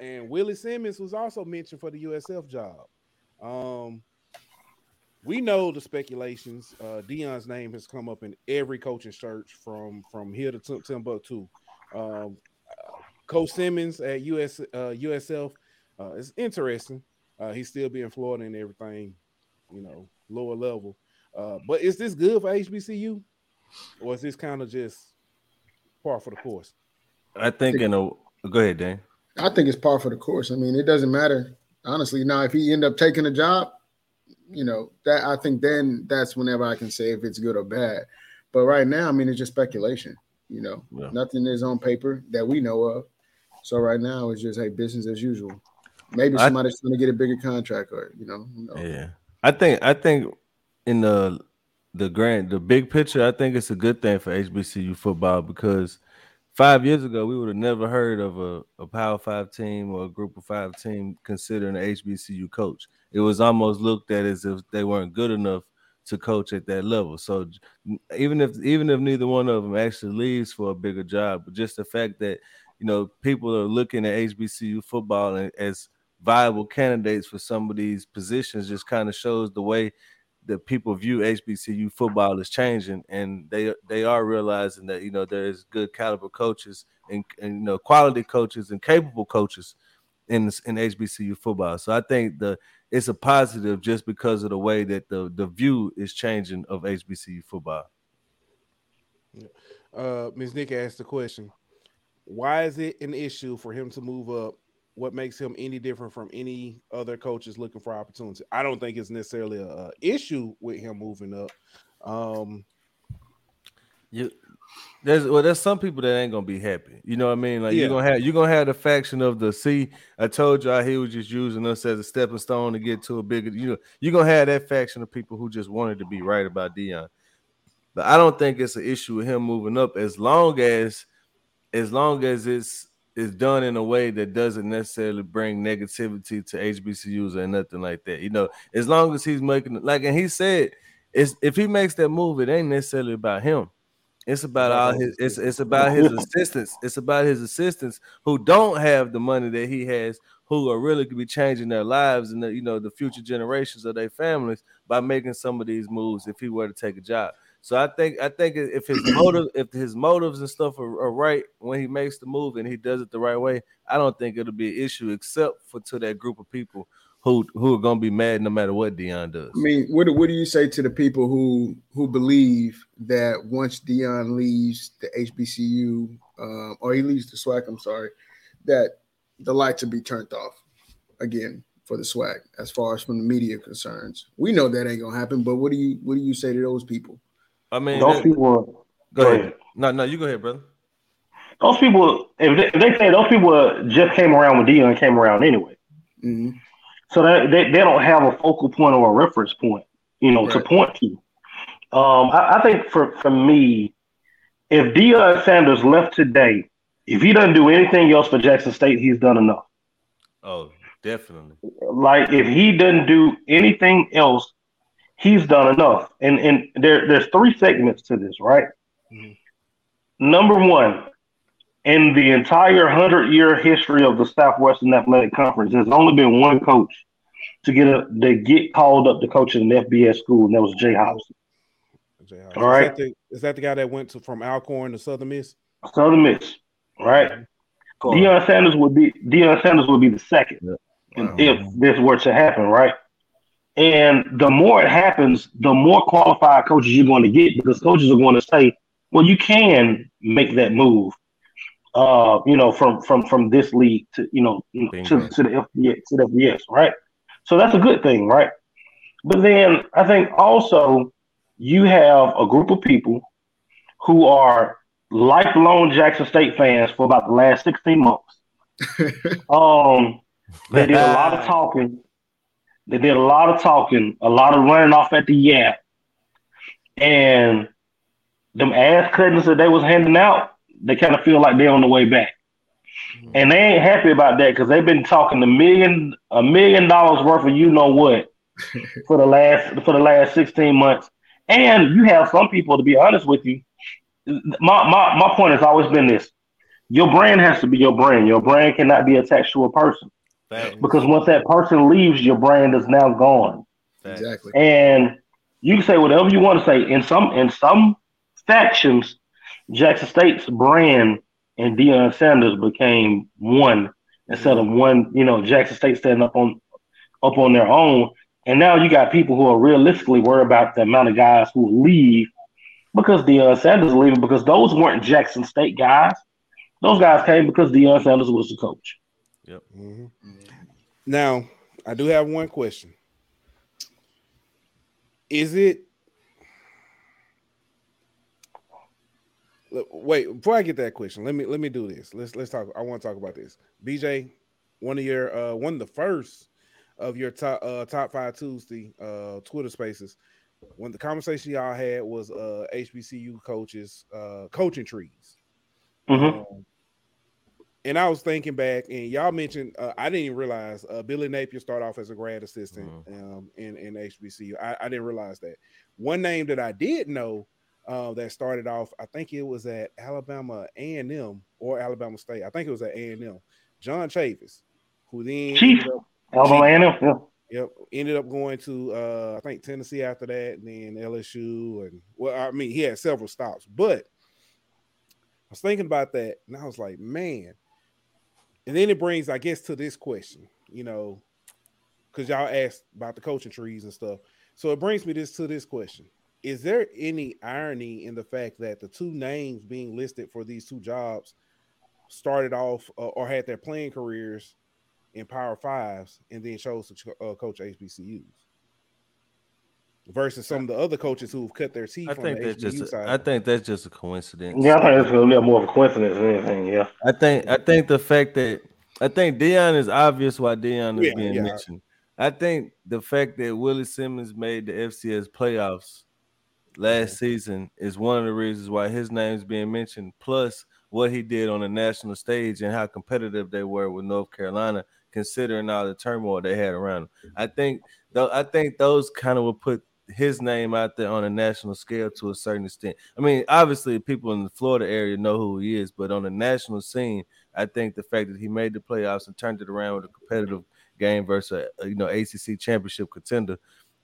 and Willie Simmons was also mentioned for the USF job. Um, we know the speculations. Uh, Deion's name has come up in every coaching search from from here to Tim- Timbuktu. Um, Coach Simmons at US uh, USF uh, is interesting. Uh, he's still being Florida and everything, you know, lower level. Uh, but is this good for HBCU, or is this kind of just par for the course? I think in a go ahead, Dan. I think it's par for the course. I mean, it doesn't matter honestly. Now, if he end up taking a job, you know that I think then that's whenever I can say if it's good or bad. But right now, I mean, it's just speculation. You know, Yeah. nothing is on paper that we know of. So right now, it's just hey, business as usual. Maybe I- somebody's trying to get a bigger contract, or you know, who knows? Yeah, I think I think in the the grand the big picture, I think it's a good thing for HBCU football because five years ago we would have never heard of a, a Power Five team or a Group of Five team considering an HBCU coach. It was almost looked at as if they weren't good enough to coach at that level. So even if even if neither one of them actually leaves for a bigger job, but just the fact that you know people are looking at HBCU football as viable candidates for some of these positions just kind of shows the way that people view HBCU football is changing, and they they are realizing that you know there's good caliber coaches and, and you know quality coaches and capable coaches in in HBCU football. So I think the it's a positive just because of the way that the the view is changing of HBCU football. Uh, Ms. Nick asked the question: Why is it an issue for him to move up? What makes him any different from any other coaches looking for opportunity? I don't think it's necessarily a, a issue with him moving up. Um, You there's well, there's some people that ain't gonna be happy. You know what I mean? Like Yeah. you're gonna have you're gonna have the faction of the see. I told you he was just using us as a stepping stone to get to a bigger. You know, you're gonna have that faction of people who just wanted to be right about Deion. But I don't think it's an issue with him moving up as long as as long as it's it's done in a way that doesn't necessarily bring negativity to HBCUs or nothing like that. You know, as long as he's making like and he said, it's if he makes that move, it ain't necessarily about him. It's about all his it's it's about his assistants. It's about his assistants who don't have the money that he has, who are really could be changing their lives and the, you know the future generations of their families by making some of these moves if he were to take a job. So I think I think if his motive, *clears throat* if his motives and stuff are, are right when he makes the move and he does it the right way, I don't think it'll be an issue except for to that group of people who who are gonna be mad no matter what Deion does. I mean, what do- what do you say to the people who who believe that once Deion leaves the HBCU um, or he leaves the SWAC, I'm sorry, that the lights will be turned off again for the SWAC as far as from the media concerns. We know that ain't gonna happen, but what do you what do you say to those people? I mean, Those that- people, go go ahead. ahead. No, no, you go ahead, brother. those people, if they, if they say those people just came around when Deion came around anyway, Mhm. so that they, they don't have a focal point or a reference point, you know, to point to. Um, I, I think for for me, if Deion Sanders left today, if he doesn't do anything else for Jackson State, he's done enough. Oh, definitely. like if he doesn't do anything else, he's done enough. And and there there's three segments to this, right? Mhm. Number one, in the entire hundred year history of the Southwestern Athletic Conference, there's only been one coach to get a to get called up to coach in an FBS school, and that was Jay Hopson. Jay Hopson. All right. Is that, the, is that the guy that went to from Alcorn to Southern Miss? Southern Miss, right? Deion Sanders would be Deion Sanders would be the second Wow. if this were to happen, right? And the more it happens, the more qualified coaches you're going to get because coaches are going to say, "Well, you can make that move." Uh, you know, from from from this league to you know to, Bingo. to the FBS, to the FBS, right? So that's a good thing, right? But then I think also you have a group of people who are lifelong Jackson State fans for about the last 16 months. *laughs* Um, they did a lot of talking. They did a lot of talking, a lot of running off at the yap, and them ass cuttings that they was handing out. They kind of feel like they're on the way back, mm-hmm. and they ain't happy about that because they've been talking a million, a million dollars worth of you know what *laughs* for the last for the last sixteen months. And you have some people, to be honest with you, my my my point has always been this: your brand has to be your brand. Your brand cannot be attached to a person Facts. because once that person leaves, your brand is now gone. Facts. exactly. And you can say whatever you want to say. In some in some factions, Jackson State's brand and Deion Sanders became one instead of one. You know, Jackson State standing up on up on their own. And now you got people who are realistically worried about the amount of guys who will leave because Deion Sanders is leaving because those weren't Jackson State guys. Those guys came because Deion Sanders was the coach. Mhm. Now, I do have one question. Is it wait before I get that question? Let me let me do this. Let's let's talk. I want to talk about this. BJ, one of your uh one of the first of your top uh top five Tuesday uh Twitter spaces. When the conversation y'all had was uh HBCU coaches uh coaching trees. Mhm. Um, and I was thinking back, and y'all mentioned uh, I didn't even realize uh, Billy Napier started off as a grad assistant um, in in HBCU. I, I didn't realize that. One name that I did know uh, that started off, I think it was at Alabama A and M or Alabama State. I think it was at A and M. John Chavis, who then Chief. ended up- Alabama A&M, yeah. Yep, ended up going to uh, I think Tennessee after that, and then LSU, and well, I mean he had several stops, but I was thinking about that, and I was like, man. And then it brings, I guess, to this question, you know, because y'all asked about the coaching trees and stuff. So it brings me this to this question: Is there any irony in the fact that the two names being listed for these two jobs started off uh, or had their playing careers in Power Fives and then chose to uh, coach HBCUs? Versus some of the other coaches who've cut their teeth. I think that's HBU just. A, side. I think that's just a coincidence. Yeah, I think it's a little more of a coincidence than anything. Yeah. I think. I think the fact that I think Deion is obvious why Deion is Yeah, being yeah. mentioned. I think the fact that Willie Simmons made the FCS playoffs last season is one of the reasons why his name is being mentioned. Plus, what he did on the national stage and how competitive they were with North Carolina, considering all the turmoil they had around him. I think though I think those kind of will put his name out there on a national scale to a certain extent. I mean, obviously people in the Florida area know who he is, but on the national scene, I think the fact that he made the playoffs and turned it around with a competitive game versus a, you know ACC championship contender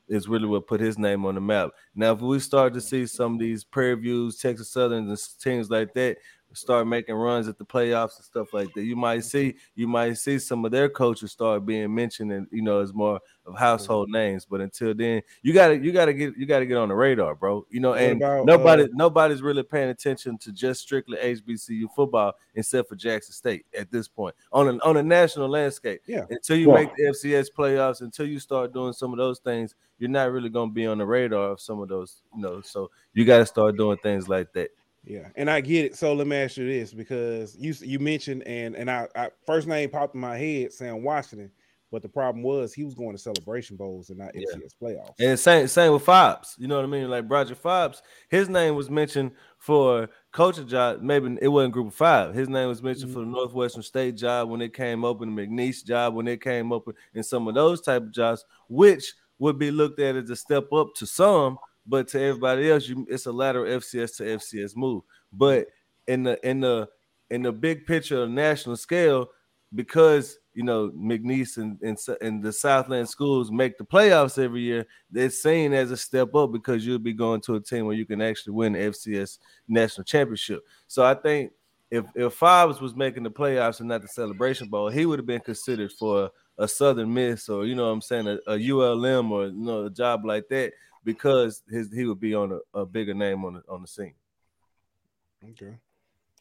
is really what put his name on the map. Now, if we start to see some of these Prairie Views, Texas Southern, and teams like that start making runs at the playoffs and stuff like that, you might see you might see some of their coaches start being mentioned and you know as more of household names. But until then, you gotta you gotta get you gotta get on the radar, bro. You know, and about, nobody uh, nobody's really paying attention to just strictly HBCU football except for Jackson State at this point on a, on a national landscape. Yeah. Until you Yeah. make the FCS playoffs, until you start doing some of those things, you're not really going to be on the radar of some of those, you know. So you got to start doing things like that. Yeah, and I get it. So let me ask you this because you you mentioned and and I, I first name popped in my head Sam Washington, but the problem was he was going to celebration bowls and not Yeah. FCS playoffs. And same same with Fobbs. You know what I mean? Like Roger Fobbs, his name was mentioned for coaching job. Maybe it wasn't Group of Five. His name was mentioned for the mm-hmm. Northwestern State job when it came open, the McNeese job when it came open, and some of those type of jobs, which would be looked at as a step up to some, but to everybody else, you, it's a lateral FCS to FCS move. But in the in the in the big picture of national scale, because you know McNeese and, and and the Southland schools make the playoffs every year, it's seen as a step up because you'll be going to a team where you can actually win the FCS national championship. So I think if if Fobbs was making the playoffs and not the Celebration Bowl, he would have been considered for a Southern Miss or you know what I'm saying a, a ULM or you know a job like that because his he would be on a, a bigger name on the on the scene. Okay.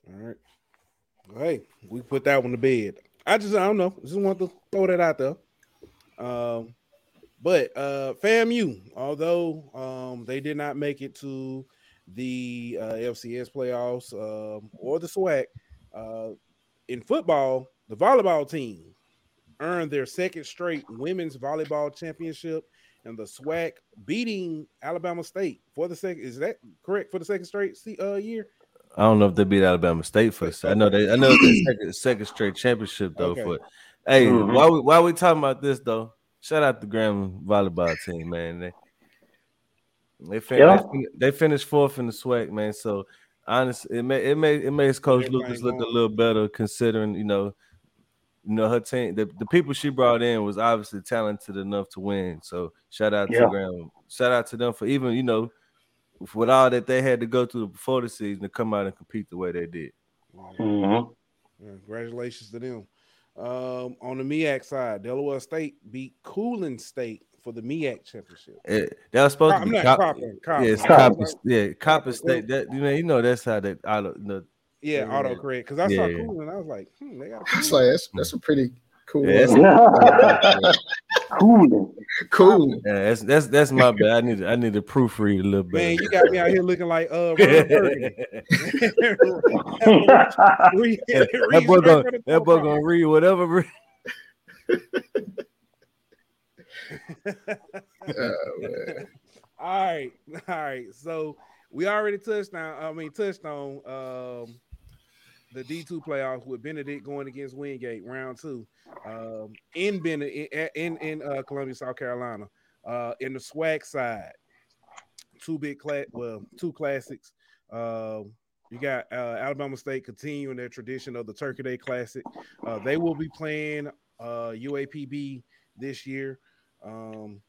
All right. Hey, we put that one to bed. I just I don't know. Just want to throw that out there. Um, but uh FAMU, although um they did not make it to the uh, FCS playoffs um, or the SWAC, uh, in football, the volleyball team earned their second straight women's volleyball championship and the SWAC beating Alabama State for the second. Is that correct for the second straight uh, year? I don't know if they beat Alabama State for. I know they. I know it's their second, second straight championship though. Okay. For hey, Mhm. while we while we talking about this though, shout out the Gram volleyball team, man. They they, fin- Yeah. they, fin- they finished fourth in the SWAC, man. So honestly, it may it may it makes Coach Everything Lucas look a little better considering you know. You know her team. The, the people she brought in was obviously talented enough to win. So shout out to Yeah. Gram. Shout out to them for even you know with all that they had to go through before the season to come out and compete the way they did. Mhm. Yeah, congratulations to them. Um, on the MEAC side, Delaware State beat Cooling State for the MEAC championship. It, that was supposed to I'm be not Cop- Coppin. Coppin. Yeah, it's I Coppin. Yeah, Coppin Coppin State. That you know, you know that's how they. I don't know. Yeah, Yeah. autocorrect. Because I Yeah, saw yeah. Cooling, I was like, hmm, they got a It's Cooling. like that's, that's a pretty cool. Yeah, Cool. *laughs* cool. Yeah, that's that's that's my bad. I need to, I need to proofread a little bit. Man, you got me out here looking like uh Ron *laughs* Burgundy. *laughs* Read- that read boy gonna that boy top. gonna read whatever. Oh. All right, all right. So we already touched on. I mean, touched on um, the D two playoffs with Benedict going against Wingate round two um, in Benedict in in uh, Columbia, South Carolina. Uh, in the SWAC side, two big class, well, two classics. Um, you got uh, Alabama State continuing their tradition of the Turkey Day Classic. Uh, they will be playing uh, UAPB this year. Um,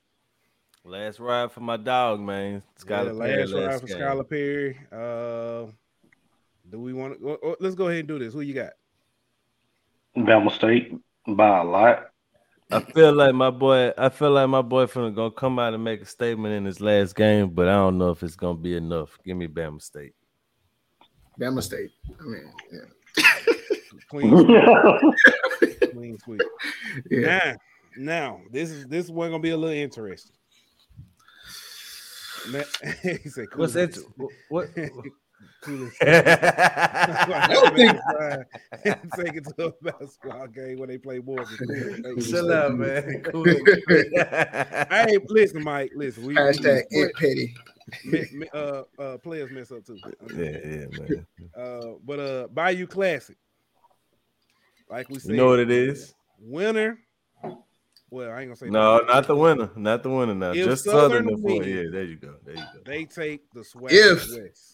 Last ride for my dog, man. yeah, Skylar Perry last ride last for. Skylar Perry. Do we want to? Oh, oh, let's go ahead and do this. Who you got? Bama State by a lot. I feel like my boy. I feel like my boyfriend is gonna come out and make a statement in his last game, but I don't know if it's gonna be enough. Give me Bama State. Bama State. I mean, yeah. Clean sweep. *laughs* Clean sweep. yeah. Now, now this is this one gonna be a little interesting. *laughs* he said, What's that? What? *laughs* Coolest. *laughs* *laughs* *laughs* Take it to a basketball game when they play Morgan. Chill out, man. Cool. hey, listen, Mike. Listen, we Hashtag we- it petty. me- me- uh, uh, players mess up too. yeah, yeah, man. Uh, but uh, Bayou Classic, like we said, You know what it is? winner. Well, I ain't gonna say No, winner. not the winner. Not the winner now. If Just Southern Southern. and Florida. Yeah, there you go. There you go. They take the SWAC If- west.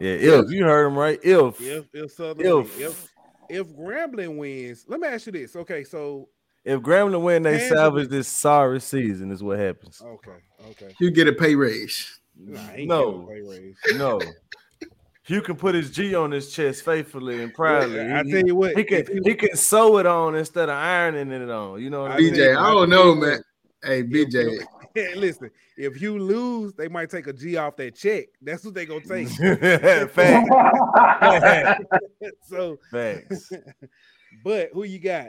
Yeah, if you heard him right. If If if Southern If. win. if if Grambling wins, let me ask you this. Okay, so if Grambling win, they Kansas- salvage this sorry season. Is what happens. okay, okay. You get a pay raise. Nah, No. pay raise. *laughs* No. Hue can put his G on his chest faithfully and proudly. I He- tell you what, he can he- he can sew it on instead of ironing it on. You know what I I mean? BJ, I don't know, man. Hey, BJ. *laughs* listen, if you lose, they might take a G off that check. That's what they gonna take. *laughs* Facts. *laughs* so, Facts. but who you got?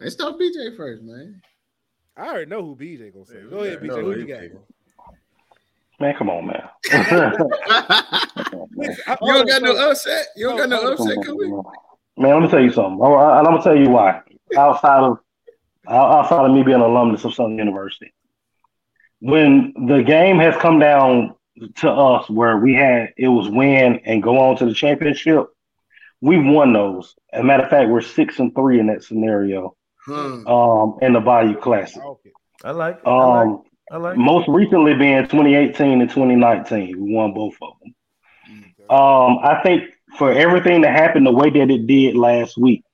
Let's talk BJ first, man. I already know who BJ gonna say. Go ahead, BJ. no, Who you got? Man, come on, man. I- You don't got no upset. You don't got no upset coming. Man, let me tell you something. Oh, I, I'm gonna tell you why. Outside of outside of me being an alumnus of Southern University, when the game has come down to us where we had it was win and go on to the championship, we've won those. As a matter of fact, we're six and three in that scenario. Huh. Um, in the Bayou Classic. Okay. I like it. I like Um, it. I like it. most recently being 2018 and 2019, we won both of them. Um, I think for everything that happened the way that it did last week,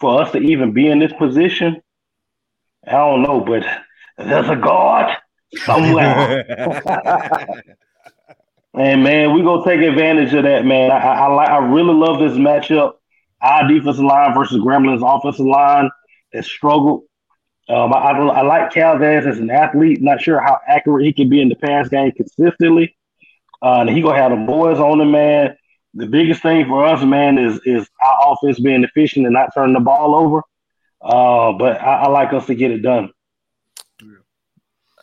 for us to even be in this position, I don't know, but there's a God somewhere. *laughs* and man, we gonna take advantage of that, man. I, I like, I really love this matchup. Our defensive line versus Grambling's offensive line has struggled. Um, I, I, I like Calvez as an athlete. Not sure how accurate he can be in the pass game consistently. Uh, and he gonna have the boys on him, man. The biggest thing for us, man, is is our offense being efficient and not turning the ball over. Uh, but I, I like us to get it done.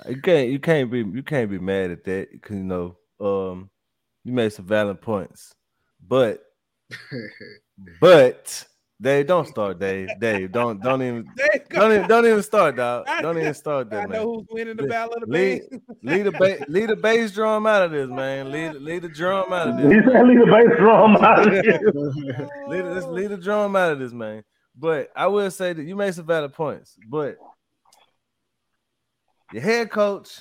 You can't you can't be you can't be mad at that because you know um you made some valid points, but *laughs* but Dave, don't start, Dave. Dave, don't don't even *laughs* don't even don't even start, dog. Don't even know- start I that, man. who's winning the battle of the lead- band. Lead the ba- lead the bass drum out of this, man. Lead lead the drum out of He this. said, "Leave the bass drum out of here." *laughs* Lead, let's lead the drum out of this, man. But I will say that you made some valid points. But your head coach,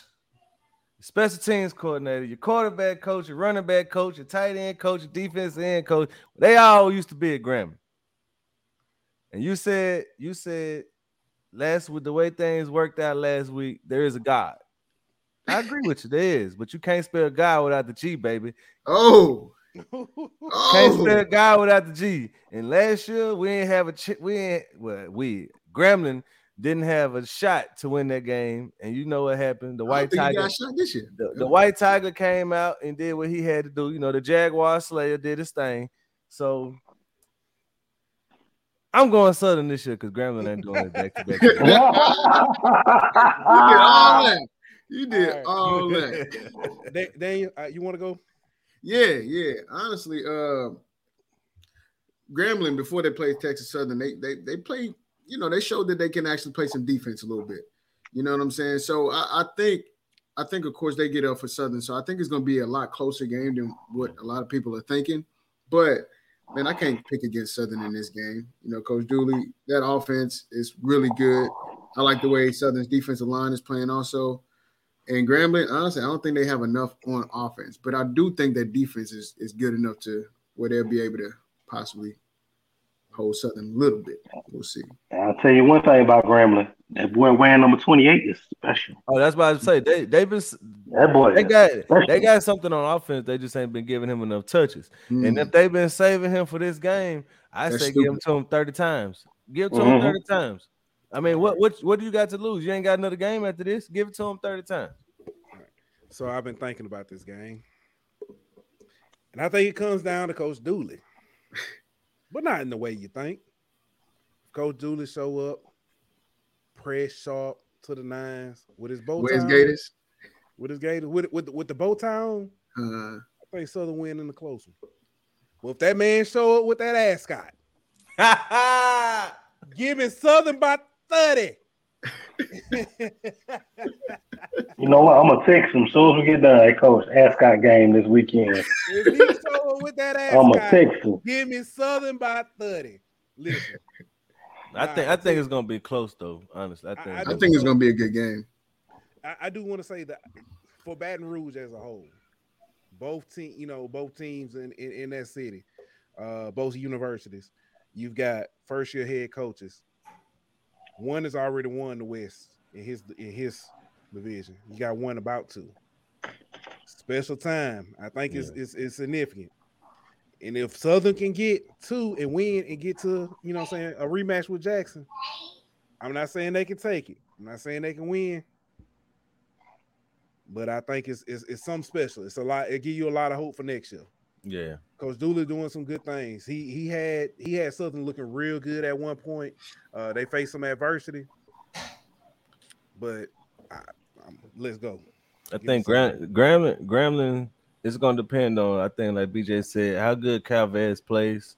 your special teams coordinator, your quarterback coach, your running back coach, your tight end coach, your defensive end coach, they all used to be at Grambling. And you said, you said last with the way things worked out last week, there is a God. I agree with you, there is, but you can't spell God without the G, baby. Oh. Can't Oh. spell God without the G. And last year we didn't have a ch- we ain't well we Grambling didn't have a shot to win that game. And you know what happened? The white don't think he tiger, got shot this year. the, the white tiger came out and did what he had to do. You know, the Jaguar Slayer did his thing. So I'm going Southern this year because Grambling ain't doing it back to back. *laughs* You did all *laughs* that. You did All right. all that. Da- Daniel, uh, you want to go? Yeah, yeah. Honestly, uh Grambling before they played Texas Southern, they they they played, you know, they showed that they can actually play some defense a little bit. You know what I'm saying? So I, I think I think of course they get up for Southern. So I think it's gonna be a lot closer game than what a lot of people are thinking. But man, I can't pick against Southern in this game. You know, Coach Dooley, that offense is really good. I like the way Southern's defensive line is playing also. And Grambling, honestly, I don't think they have enough on offense, but I do think that defense is, is good enough to where they'll be able to possibly hold something a little bit. We'll see. I'll tell you one thing about Grambling. That boy wearing number 28 is special. oh, that's what I was say. They they've been That boy. they got Special. they got something on offense. They just ain't been giving him enough touches. And Mm. if they've been saving him for this game, I That's say give him to him 30 times. Give it to Mhm. him 30 times. I mean, what what what do you got to lose? You ain't got another game after this. Give it to him 30 times. So I've been thinking about this game, and I think it comes down to Coach Dooley, but not in the way you think. Coach Dooley show up, press sharp to the nines with his bow Where's tie. Gators? with his Gators with with with the bow tie on. Uh, I think Southern win in the close one. Well, if that man show up with that ascot, *laughs* give me Southern by 30. *laughs* You know what? I'm gonna text him as soon as we get done. Hey, coach, Ascot game this weekend. if he show with that I'm gonna ascot, text him. give me Southern by 30. Listen, I think I think it's gonna be close though. Honestly, I think I- I I think it's gonna be a good game. I, I do want to say that for Baton Rouge as a whole, both team, you know, both teams in, in, in that city, uh, both universities, you've got first year head coaches. One has already won the West in his in his division. You got one about to. Special time. I think it's, it's it's significant. And if Southern can get two and win and get to, you know what I'm saying, a rematch with Jackson, I'm not saying they can take it. I'm not saying they can win. But I think it's it's, it's something special. It's a lot, it give you a lot of hope for next year. Yeah. Coach Dooley doing some good things. He he had he had something looking real good at one point. Uh, they faced some adversity, but I, I'm, let's go. I think Gram, Grambling, Grambling is going to depend on, I think, like BJ said, how good Calvez plays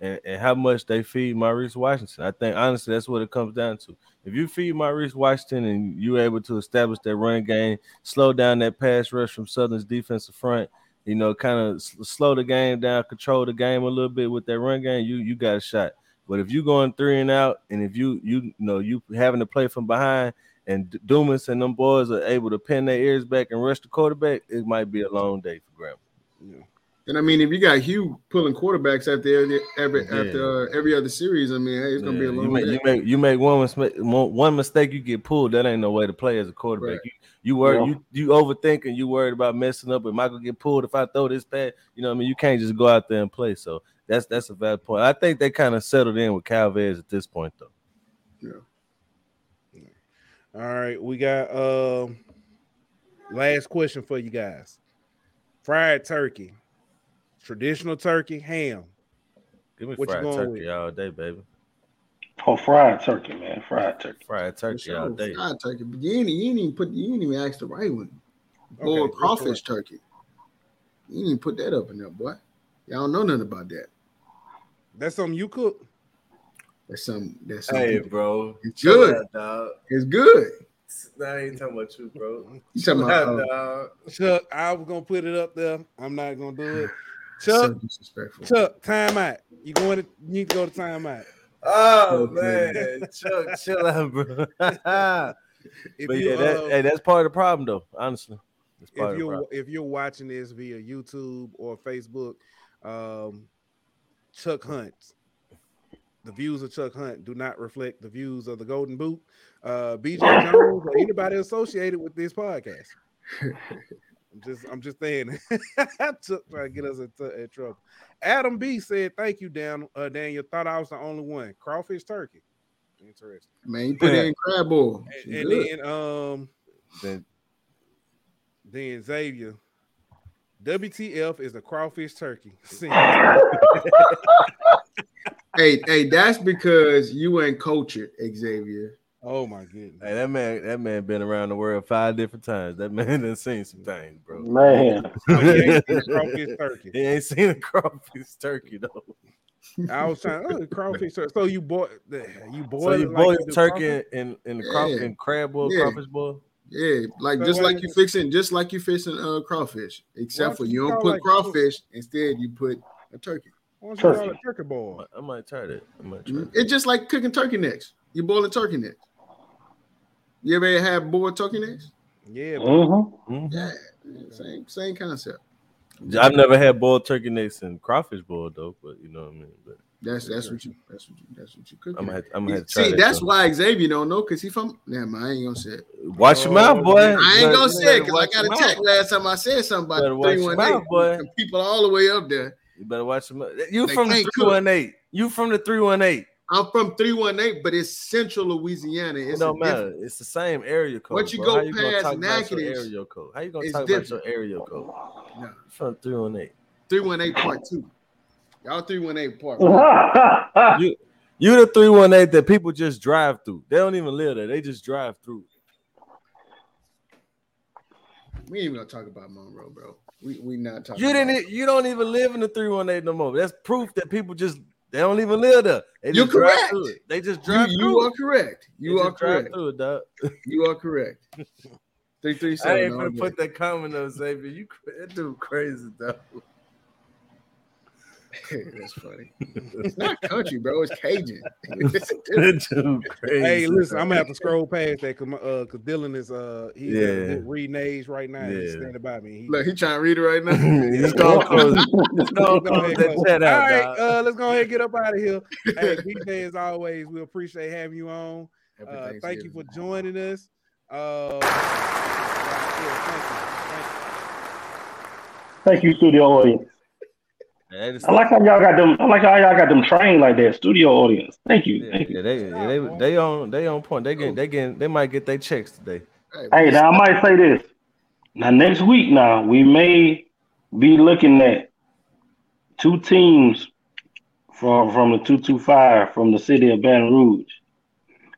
and, and how much they feed Maurice Washington. I think, honestly, that's what it comes down to. If you feed Maurice Washington and you're able to establish that run game, slow down that pass rush from Southern's defensive front, you know, kind of slow the game down, control the game a little bit with that run game, you you got a shot. But if you're going three and out, and if you you, you know you having to play from behind, and Dumas and them boys are able to pin their ears back and rush the quarterback, it might be a long day for Gram. Yeah. And I mean, if you got Hue pulling quarterbacks after every every Yeah. after uh, every other series, I mean, hey, it's gonna be a long you make, day. you make you make one mistake, one one mistake, you get pulled. That ain't no way to play as a quarterback. Right. You you worry, Yeah. you you overthinking. You worried about messing up. If Michael get pulled, if I throw this pass, you know, I mean, you can't just go out there and play. So that's that's a valid point. I think they kind of settled in with Calvez at this point, though. Yeah, all right, we got um last question for you guys. Fried turkey, traditional turkey, ham. Give me What fried turkey with? all day, baby. Oh, fried turkey, man. Fried turkey. Fried For turkey all day. Fried turkey, but you ain't, you ain't even put you ain't even asked the right one. Okay, Boiled what's the crawfish turkey. You ain't even put that up in there, boy. Y'all don't know nothing about that. That's something you cook. That's some that's some Hey, people- bro. It's good. out, dog. It's good. Nah, I ain't talking about you, bro. *laughs* You talking about out, uh, dog. Chuck, I was gonna put it up there. I'm not gonna do it. *sighs* so Chuck, disrespectful. Chuck, time out. You going to you need to go to time out. Oh man, Chuck, *laughs* chill out, bro. *laughs* but If yeah, that, uh, hey, that's part of the problem, though. Honestly, that's part if of you're problem. if you're watching this via YouTube or Facebook, um, Chuck Hunt, the views of Chuck Hunt do not reflect the views of the Golden Boot, uh, BJ Jones, or anybody associated with this podcast. *laughs* I'm just I'm just saying, *laughs* Chuck trying to get us in, in trouble. Adam B said, "Thank you, Dan. Uh, Daniel. Thought I was the only one. Crawfish turkey. Interesting. Man, you put it in crab boil. And, and then um." Then Then Xavier, WTF is a crawfish turkey. *laughs* See, hey, hey, that's because you ain't cultured, Xavier. Oh my goodness. Hey, that man, that man been around the world five different times. That man *laughs* done seen some things, bro. Man. *laughs* Oh, he ain't seen a crawfish turkey. He ain't seen a crawfish turkey though. I was trying. Oh, crawfish turkey. So you boil, you boil. So it you like boil turkey crawfish? in in the craw Yeah. in crab boil, Yeah. crawfish boil. Yeah, like So just like you it- fixing, just like you fixing uh crawfish, except for you you don't put like- crawfish. Instead, you put a turkey. Why don't you call Turkey. it turkey I boil? might, I might try that. I might try. Mhm. that. It's just like cooking turkey necks. You boil a turkey neck. You ever had boiled turkey necks? Yeah, Mm-hmm. Mhm. Yeah, same same concept. I've never had boiled turkey necks and crawfish boil though, but you know what I mean. But That's that's what you that's what you that's what you cook. I'm gonna have, I'm gonna have to try See, that, that's though. why Xavier don't know because he from. Nah, man, I ain't gonna say it. Watch your Oh, mouth, boy. I ain't gonna better- say it because I got watch attacked your last time I said something about watch your mouth, boy. People all the way up there. You better watch your mouth. You They from the three one eight. You from the three one eight. I'm from 318, but it's central Louisiana. It It's don't matter. different- It's the same area code. Once you bro. go How you gonna past talk about your Natchitoches, area code? How you gonna it's talk different. about your area code? No, from three one eight. 318 part two. Y'all 318 part one. *laughs* You you the three one eight that people just drive through. They don't even live there. They just drive through. We ain't even gonna talk about Monroe, bro. We we not talking. You didn't. You don't even live in the three one eight no more. That's proof that people just they don't even live there. They You're correct. They just drive You, through. *laughs* you are correct. You They are correct. through it, dog. You are correct. Three three seven. I ain't gonna put that comment on Xavier. You that dude crazy dog. *laughs* That's funny. It's not country, bro. It's Cajun. *laughs* *laughs* It's a That difference. dude crazy. Hey, listen, I'm gonna have to scroll past that because uh, cause Dylan is uh, he's Yeah. yeah. reading age right now. He's Yeah. standing by me. He, Look, he trying to read it right now. Let's go close. Let's go Let's go ahead, that go. chat All out, right, uh, let's go ahead and get up out of here. Hey, BJ, as always, we appreciate having you on. Uh, thank you for joining us. Uh, yeah, thank you. Thank Thank you, studio audience. I like how y'all got them. I like how y'all got them trained like that. Studio audience. Thank you. Yeah, Thank you. yeah, they, yeah, they, they on, they on point. They get, they get, they might get their checks today. Hey, now I might say this. Now next week, now we may be looking at two teams from from the two two five from the city of Baton Rouge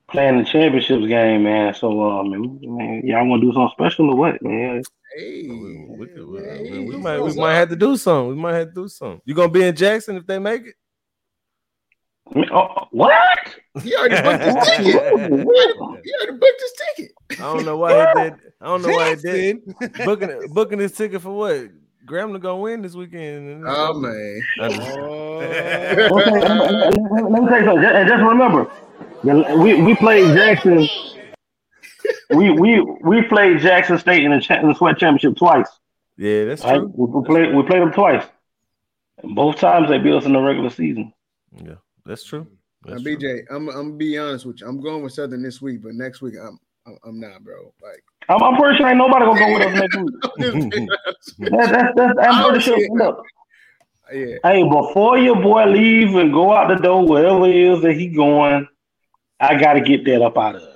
playing the championships game, man. So, um, man, y'all want to do something special or what, man? Hey, We, we, we- hey, we- we hey, might, we might have to do something. We might have to do something. You gonna be in Jackson if they make it? I oh, uh, what? He already booked his *laughs* ticket. He already, he already booked his ticket. I don't know why he did. I don't know why he did. Booking booking his ticket for what? Grambling gonna win this weekend. Oh man. I *laughs* just- Oh. Let me tell you- let me tell you something. And just remember, we we played Jackson. We we we played Jackson State in the, cha- in the SWAC championship twice. yeah, that's Right? true. We, we played we played them twice. And both times they beat us in the regular season. Yeah, that's true. Now, That's true. BJ, I'm I'm gonna be honest with you. I'm going with Southern this week, but next week I'm I'm, I'm not, bro. Like I'm, I'm pretty sure ain't nobody gonna go with us next week. *laughs* I'm just being honest with That, that's, that's, I I'm pretty see sure. Look, yeah. hey, before your boy leave and go out the door, wherever it is that he going, I gotta get that up out of it.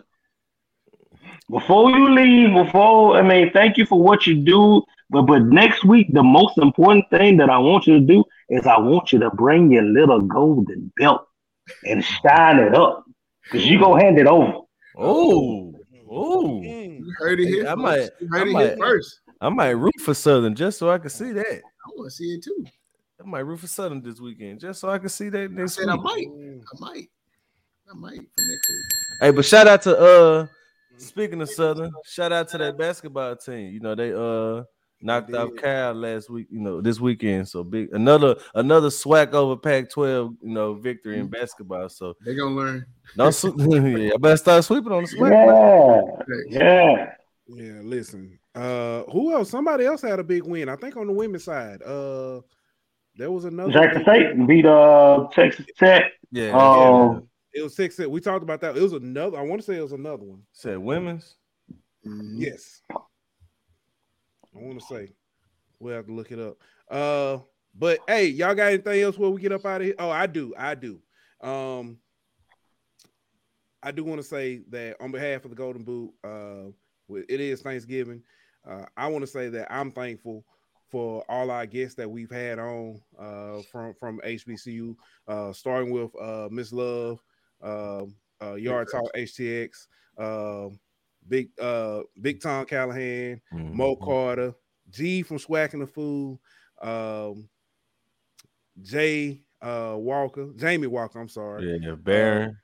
Before you leave, before I mean, thank you for what you do. But but next week, the most important thing that I want you to do is I want you to bring your little golden belt and shine it up. Cause you gonna hand it over. Oh, oh. Mm. You heard it here. I first. might- You heard I it might- here first. I might root for Southern just so I can see that. I want to see it too. I might root for Southern this weekend just so I can see that I next said I might. Mm. I might. I might for next week. Hey, but shout out to uh speaking of Southern, shout out to that basketball team. You know, they uh knocked out did. Cal last week, you know, this weekend. So big another another SWAC over Pac-12, you know, victory in basketball. So They gonna learn. don't sw- *laughs* yeah, I better start sweeping on the SWAC. Yeah, yeah. Yeah, listen. Uh, who else? Somebody else had a big win. I think on the women's side. Uh, there was another. Jackson big- State beat uh Texas Tech. Yeah, Um, It was six. We talked about that. It was another. I want to say it was another one. said women's. Mhm. Yes. I want to say. We'll have to look it up. Uh, but hey, y'all got anything else where we get up out of here? Oh, I do. I do. Um, I do want to say that on behalf of the Golden Boot, uh, it is Thanksgiving. Uh, I want to say that I'm thankful for all our guests that we've had on uh, from from HBCU, uh, starting with uh, Miss Love, um uh, Yard Talk HTX, um Big uh, Big Tom Callahan, Mo Mhm. Carter, G from Swacking the Food, um, Jay uh, Walker, Jamie Walker. I'm sorry, Yeah, Baron.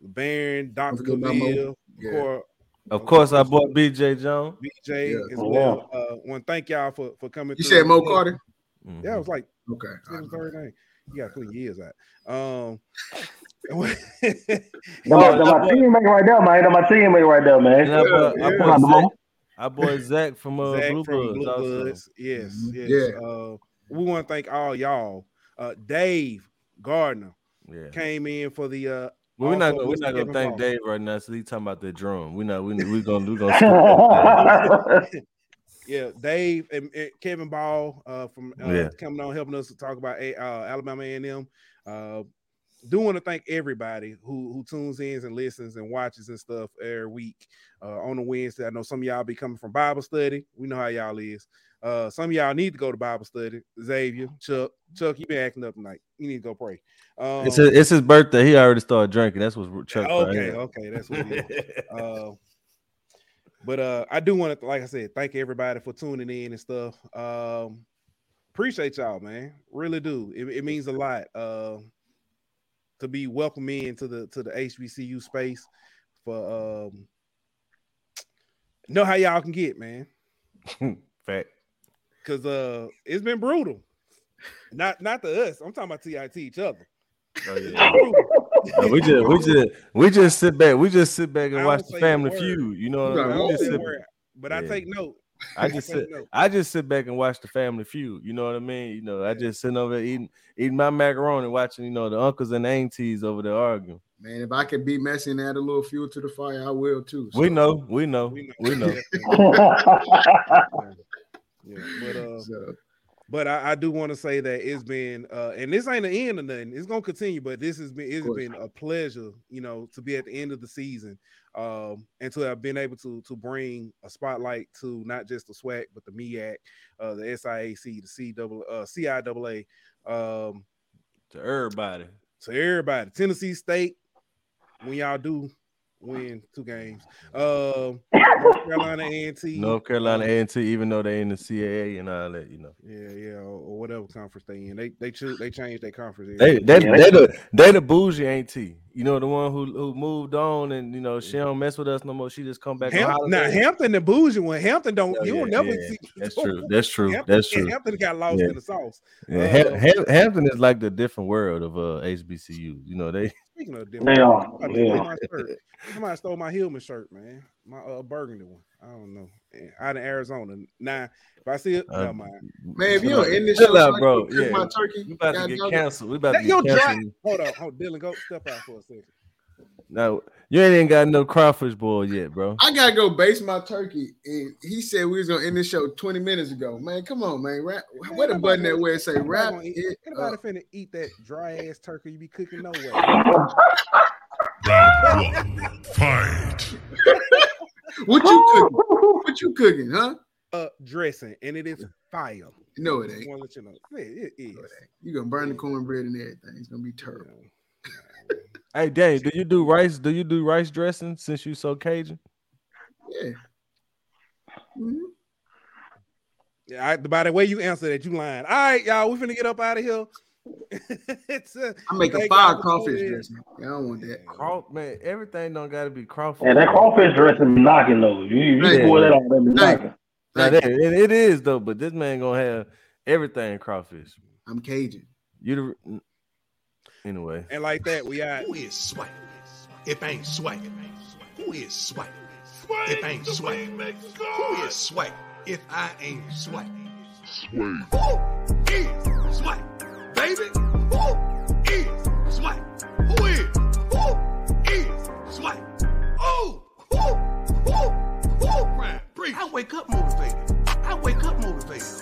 Baron, Doctor forget. Camille, Yeah. Cor- Of course, I bought BJ Jones. BJ Yeah. as Oh, well. Uh, want thank y'all for for coming. You through. said Mo Carter. Mhm. Yeah, it was like Okay. all his right. third name. You got to put years out. Um, That's *laughs* my, that's my teammate right there, man. That's my teammate right there, man. And our boy, Yeah, our yeah. boy Come Zach, boy Zach from uh, Zach Blue from Bloods Blue also. Bloods. Yes, Mhm. yes. Yeah. Uh, we want to thank all y'all. Uh, Dave Gardner Yeah. came in for the uh, Well, we're not gonna we're not gonna thank Dave right now. So he's talking about the drum. We're not. we we gonna We're gonna *laughs* *laughs* yeah, Dave and, and Kevin Ball uh, from uh, Yeah. coming on helping us to talk about uh, Alabama A and M. Do want to thank everybody who who tunes in and listens and watches and stuff every week uh, on the Wednesday. I know some of y'all be coming from Bible study. We know how y'all is. Uh, some of y'all need to go to Bible study. Xavier, Chuck, Chuck, you been acting up tonight. You need to go pray. Um, It's his, it's his birthday. He already started drinking. That's what Chuck. okay, okay, that's what it is. *laughs* Uh, But uh, I do want to, like I said, thank everybody for tuning in and stuff. Um, appreciate y'all, man. Really do. It, it means a lot. Uh, to be welcomed into the to the HBCU space for um know how y'all can get, man. *laughs* Fact. Cause uh it's been brutal. Not not to us. I'm talking about TIT each other. Oh, yeah. we just we just we just sit back. We just sit back and watch the Family Feud. You know what I mean? But yeah. I take note. *laughs* I just sit, I just sit back and watch the Family Feud. You know what I mean? You know, I just sit over there eating eating my macaroni, watching you know the uncles and aunties over there arguing. Man, if I could be messy and add a little fuel to the fire, I will too. So. We know, we know, we know. We know. *laughs* yeah, but uh, so. but I, I do want to say that it's been uh, and this ain't the end of nothing. It's gonna continue, but this has been it's been a pleasure, you know, to be at the end of the season um, and to have been able to to bring a spotlight to not just the SWAC but the MEAC, uh, the SIAC, the C double uh, CIAA, um, to everybody, to everybody, Tennessee State. When y'all do win two games. *laughs* Um, North Carolina A&T. North Carolina A&T, even though they in the CAA and all that, you know. Yeah, yeah, or, or whatever conference they in. They they choose they changed their conference. They they yeah, they, the they the bougie A&T. You know the one who who moved on and you know she don't mess with us no more. She just come back. Hampton, now Hampton the bougie one. Hampton don't oh, you will never yeah. see. *laughs* That's *laughs* true. That's true. Hampton, That's true. Hampton got lost in the sauce. Yeah, uh, Hampton is like the different world of uh HBCU. You know they Speaking of different, they are. Yeah. Somebody stole my Hillman shirt, man. My uh, burgundy one. I don't know. Out in Arizona. Now, if I see it, uh, never mind. Man, if you don't end this show, out, bro. Yeah. my turkey. We about to get canceled. We about to get canceled. Hold on, hold on, Dylan, go step out for a second. No, you ain't got no crawfish boil yet, bro. I gotta go base my turkey. And he said we was gonna end the show 20 minutes ago. Man, come on, man. Rap, what a button that where it say wrap it. Anybody finna eat that dry ass turkey you be cooking nowhere. Round one, fight. *laughs* what you cooking? What you cooking, huh? Uh, dressing, and it is fire. No, it ain't. I want to let you know. it is. you gonna burn the cornbread and everything. It's gonna be terrible. Hey, Dave, do you do rice? Do you do rice dressing since you so Cajun? Yeah. Mm-hmm. Yeah, I, by the way you answer that, you lying. All right, y'all, we finna get up out of here. *laughs* it's a, I make a fire crawfish dressing. I don't want that. Craw, man, everything don't gotta be crawfish. Yeah, that crawfish dressing be knocking though. You, you yeah. pour that on, that be knocking. Now, that, it, it is though, but this man gonna have everything crawfish. I'm Cajun. You the Anyway. And like that, we are. Who is swag? If ain't swag, who is swag? If ain't swag, who is swag? If I ain't swag, swag. Who is swag, baby? Who is swag? Who is? Who is swag? Oh, who, who, who? Right, breathe. I wake up motivated. I wake up motivated.